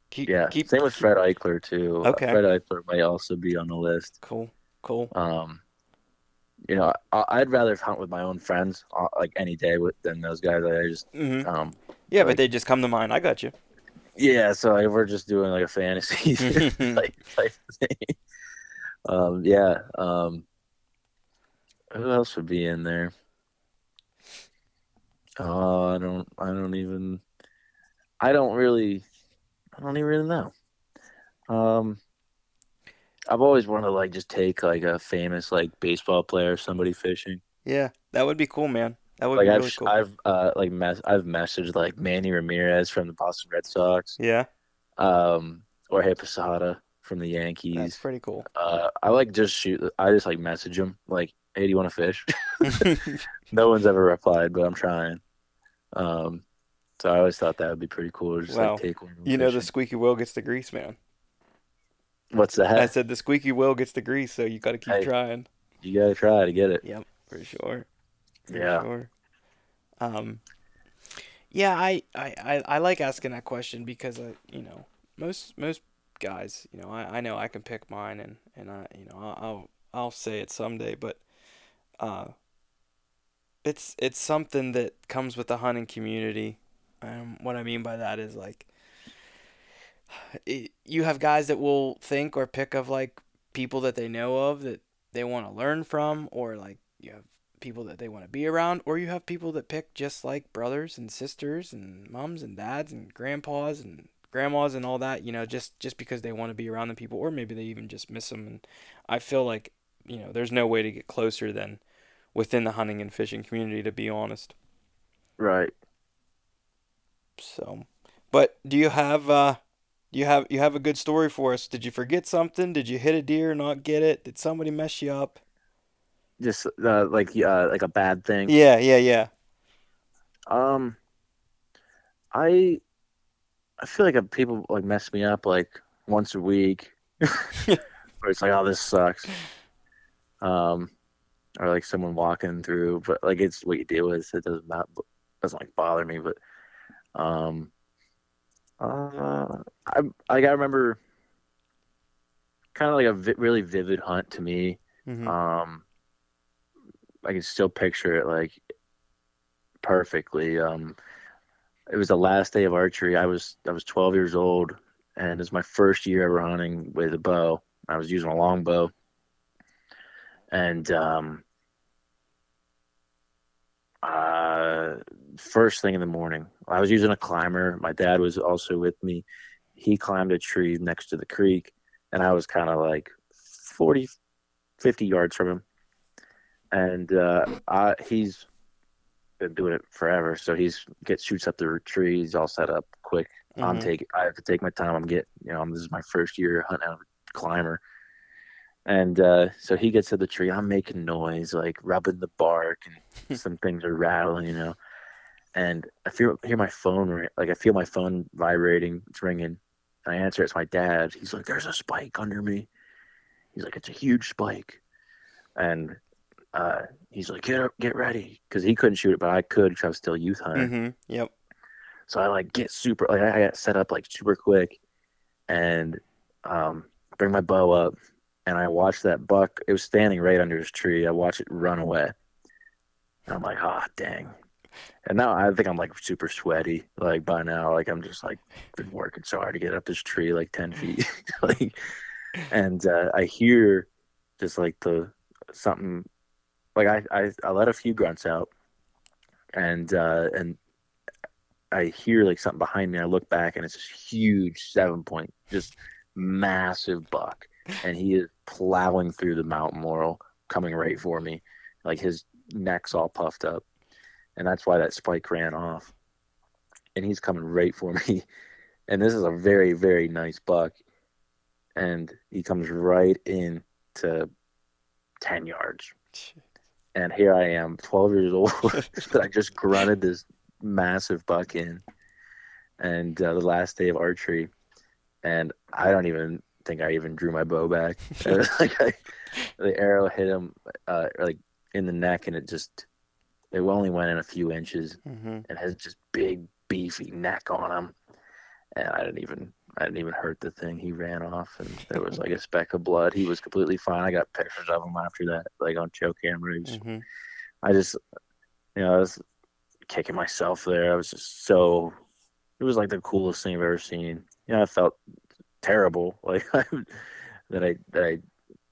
keep Yeah. keep Same with Fred Eichler too. Uh, Okay. Fred Eichler might also be on the list. Cool, cool. Um, you know, I, I'd rather hunt with my own friends uh, like any day with than those guys. I just hmm um Yeah, but they just come to mind. I got you. yeah. So like, we're just doing like a fantasy type, type thing. Um, yeah. Um, who else would be in there? Oh, I don't. I don't even. I don't really. I don't even really know. Um, I've always wanted to like just take like a famous like baseball player, or somebody fishing. Yeah, that would be cool, man. That would Like be I've really cool. I've uh like mess I've messaged like Manny Ramirez from the Boston Red Sox, yeah, um, Jorge Posada from the Yankees. that's pretty cool. Uh, I like just shoot. I just like message him like, "Hey, do you want to fish?" no one's ever replied, but I'm trying. Um, so I always thought that would be pretty cool. Just Well, like take one. you know, the squeaky wheel gets the grease, man. what's the hap? I said the squeaky wheel gets the grease, so you got to keep Hey. trying. You gotta try to get it. Yep, for sure. For Yeah. Sure. Um, yeah, I, I, I, I like asking that question because I, you know, most most guys, you know, I, I know I can pick mine and and I, you know, I'll I'll, say it someday, but uh, it's it's something that comes with the hunting community. Um, what I mean by that is like, it, you have guys that will think or pick of like people that they know of that they want to learn from, or like you have people that they want to be around, or you have people that pick just like brothers and sisters and moms and dads and grandpas and grandmas and all that, you know, just just because they want to be around the people, or maybe they even just miss them. And I feel like you know, there's no way to get closer than within the hunting and fishing community, to be honest. Right. So, but do you have uh, you have you have a good story for us? Did you forget something? Did you hit a deer and not get it? Did somebody mess you up? Just uh, like uh, like a bad thing. Yeah, yeah, yeah. Um, I I feel like people like mess me up like once a week, or it's like, oh, this sucks. Um, or like someone walking through, but like it's what you deal with. It doesn't not doesn't like bother me, but um, uh, I like I remember kind of like a vi- really vivid hunt to me. hmm Um, I can still picture it like perfectly. Um, it was the last day of archery. I was I was 12 years old, and it was my first year ever hunting with a bow. I was using a long bow, and um, uh, first thing in the morning, I was using a climber. My dad was also with me. He climbed a tree next to the creek, and I was kind of like 40, 50 yards from him. and uh, I, he's been doing it forever. So he's get shoots up the tree. He's all set up quick. Mm-hmm. I'm taking. I have to take my time. I'm getting. You know, this is my first year hunting out a climber, and uh, so he gets to the tree. I'm making noise, like rubbing the bark, and some things are rattling. You know, and I feel hear my phone like I feel my phone vibrating. It's ringing. And I answer. It's my dad. He's like, "There's a spike under me." He's like, "It's a huge spike," and uh, he's like, "Get up, get ready," because he couldn't shoot it, but I could because I was still youth hunter. Mm-hmm. Yep. So I like get super like I got set up like super quick, and um, bring my bow up, and I watched that buck. It was standing right under his tree. I watched it run away. And I'm like, ah, oh, dang. And now I think I'm like super sweaty. Like by now, like I'm just like been working so hard to get up this tree like ten feet. like, and uh, I hear just like the something like I, I, I let a few grunts out and uh, and I hear like something behind me. I look back and it's this huge seven point, just massive buck, and he is plowing through the mountain laurel, coming right for me. Like his neck's all puffed up, and that's why that spike ran off. And he's coming right for me, and this is a very very nice buck, and he comes right in to ten yards and here I am, 12 years old, that I just grunted this massive buck in, and uh, the last day of archery, and I don't even think I even drew my bow back. like I, the arrow hit him uh, like in the neck, and it just it only went in a few inches, mm-hmm. and has just big beefy neck on him, and I didn't even I didn't even hurt the thing. He ran off, and there was like a speck of blood. He was completely fine. I got pictures of him after that, like on show cameras. Mm-hmm. I just, you know, I was kicking myself there. I was just so. It was like the coolest thing I've ever seen. You know, I felt terrible, like that I that I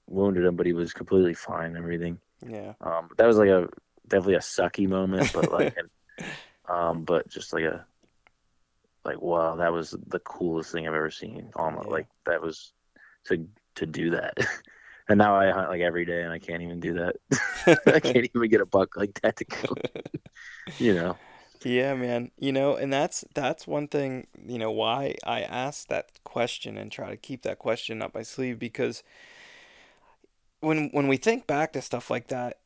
wounded him, but he was completely fine. And everything. Yeah. Um, that was like a definitely a sucky moment, but like, um, but just like a like wow that was the coolest thing i've ever seen. Almost yeah. like that was to to do that. And now i hunt like every day and i can't even do that. I can't even get a buck like that to kill you know? Yeah man. You know and that's that's one thing you know why i ask that question and try to keep that question up my sleeve because when when we think back to stuff like that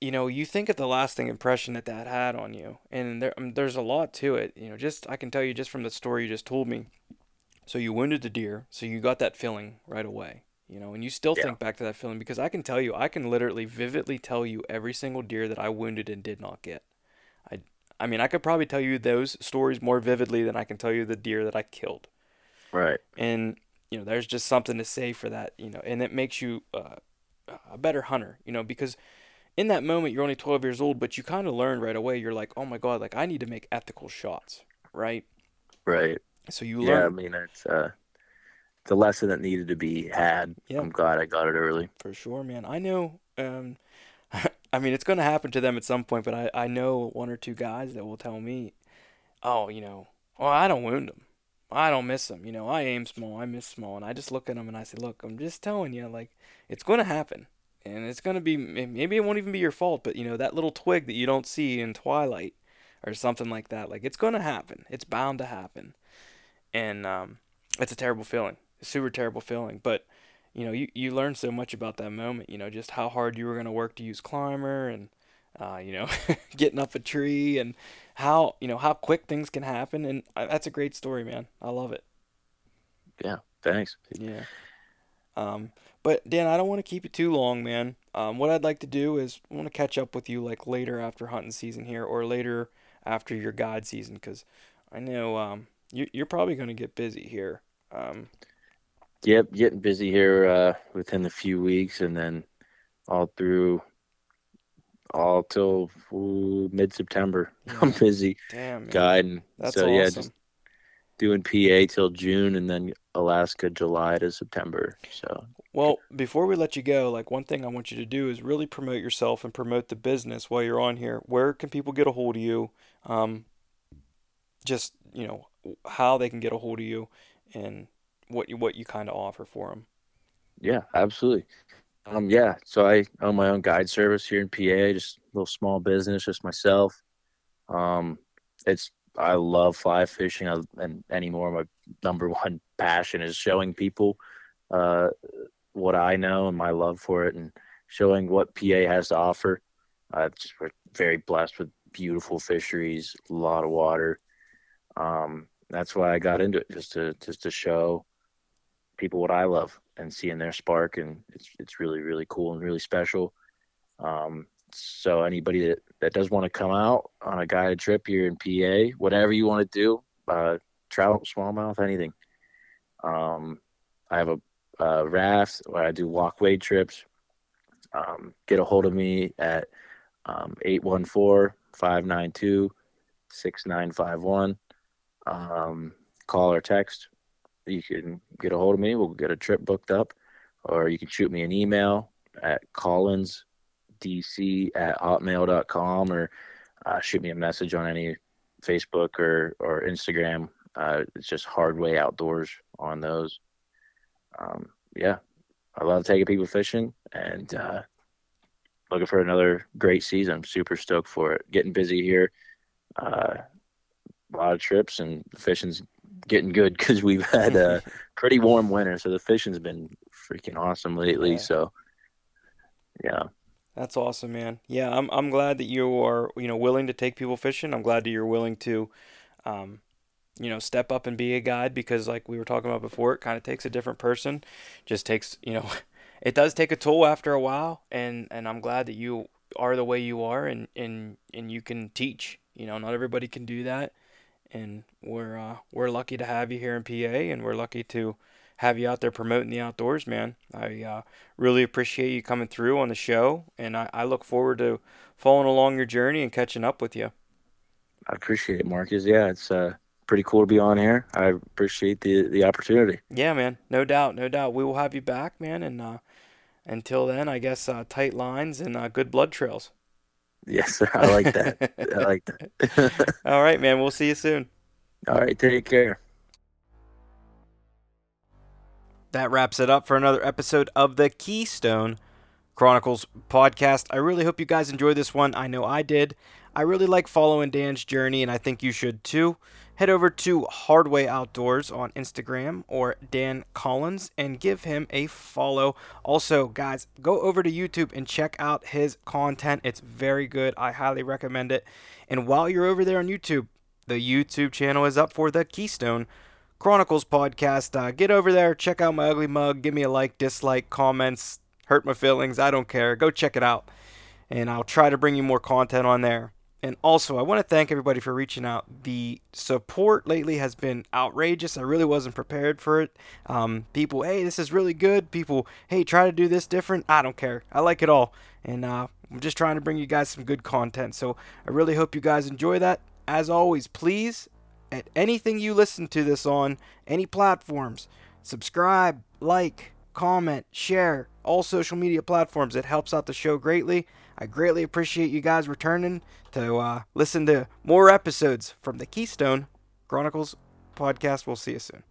you know, you think of the lasting impression that that had on you, and there, um, there's a lot to it. You know, just I can tell you just from the story you just told me. So you wounded the deer, so you got that feeling right away. You know, and you still yeah. think back to that feeling because I can tell you, I can literally vividly tell you every single deer that I wounded and did not get. I, I mean, I could probably tell you those stories more vividly than I can tell you the deer that I killed. Right. And you know, there's just something to say for that. You know, and it makes you uh, a better hunter. You know, because in that moment you're only 12 years old but you kind of learn right away you're like oh my god like i need to make ethical shots right? Right. So you learn yeah i mean it's uh it's a lesson that needed to be had. Yeah. i'm glad i got it early. For sure man. I know um i mean it's going to happen to them at some point but i i know one or two guys that will tell me oh you know well i don't wound them I don't miss them. You know, I aim small, I miss small, and I just look at them and I say, "Look, I'm just telling you, like, it's going to happen and it's gonna be maybe it won't even be your fault, but you know that little twig that you don't see in twilight or something like that. Like it's gonna happen. It's bound to happen, and um, it's a terrible feeling. A super terrible feeling. But you know you you learn so much about that moment. You know just how hard you were gonna work to use climber and uh, you know getting up a tree and how you know how quick things can happen. And uh, that's a great story, man. I love it. Yeah. Thanks. Yeah. Um, but Dan, I don't want to keep you too long, man. Um, what I'd like to do is I want to catch up with you like later after hunting season here, or later after your guide season, because I know um, you, you're probably going to get busy here. Um, yep, getting busy here uh, within a few weeks, and then all through all till mid September. Yeah. I'm busy. Damn, man. guiding. That's so awesome. yeah, just doing PA till June, and then Alaska July to September. So well, before we let you go, like one thing I want you to do is really promote yourself and promote the business while you're on here. Where can people get a hold of you? Um, just you know how they can get a hold of you and what you what you kind of offer for them. Yeah, absolutely. um, yeah, so I own my own guide service here in PA, just a little small business, just myself. Um, it's I love fly fishing, I, and anymore my number one passion is showing people uh, what I know and my love for it, and showing what PA has to offer. Uh, just we're very blessed with beautiful fisheries, a lot of water. Um, that's why I got into it, just to just to show people what I love and seeing their spark, and it's it's really really cool and really special. Um, so anybody that, that does want to come out on a guided trip here in PA, whatever you want to do, uh, trout, smallmouth, anything. Um, I have a, a raft where I do walk-wade trips. Um, get a hold of me at um, 814 592 6951. Um, call or text. You can get a hold of me. We'll get a trip booked up, or you can shoot me an email at collinsdc at hotmail.com or uh, shoot me a message on any Facebook or, or Instagram. Uh, it's just Hardway Outdoors on those. Um, yeah, I love taking people fishing and uh, looking for another great season. I'm super stoked for it. Getting busy here. Uh, a lot of trips and fishing's getting good because we've had a pretty warm winter, so the fishing's been freaking awesome lately. Yeah. So, yeah, That's awesome, man. Yeah, I'm I'm glad that you are, you know, willing to take people fishing. I'm glad that you're willing to um, you know, step up and be a guide because like we were talking about before, it kind of takes a different person. Just takes, you know, it does take a toll after a while and and I'm glad that you are the way you are and and and you can teach. You know, not everybody can do that. And we're uh we're lucky to have you here in PA and we're lucky to have you out there promoting the outdoors, man. I uh, really appreciate you coming through on the show, and I, I look forward to following along your journey and catching up with you. I appreciate it, Marcus. Yeah, it's uh, pretty cool to be on here. I appreciate the the opportunity. Yeah, man, no doubt, no doubt. We will have you back, man, and uh, until then, I guess uh, tight lines and uh, good blood trails. Yes, sir. I like that. I like that. All right, man. We'll see you soon. All right, take care. That wraps it up for another episode of the Keystone Chronicles podcast. I really hope you guys enjoyed this one. I know I did. I really like following Dan's journey, and I think you should too. Head over to Hardway Outdoors on Instagram or Dan Collins and give him a follow. Also, guys, go over to YouTube and check out his content. It's very good. I highly recommend it. And while you're over there on YouTube, the YouTube channel is up for the Keystone Chronicles podcast. Uh, get over there, check out my ugly mug, give me a like, dislike, comments, hurt my feelings. I don't care. Go check it out. And I'll try to bring you more content on there. And also, I want to thank everybody for reaching out. The support lately has been outrageous. I really wasn't prepared for it. Um, people, hey, this is really good. People, hey, try to do this different. I don't care. I like it all. And uh, I'm just trying to bring you guys some good content. So I really hope you guys enjoy that. As always, please, at anything you listen to this on, any platforms, subscribe, like, comment, share, all social media platforms. It helps out the show greatly. I greatly appreciate you guys returning to uh, listen to more episodes from the Keystone Chronicles podcast. We'll see you soon.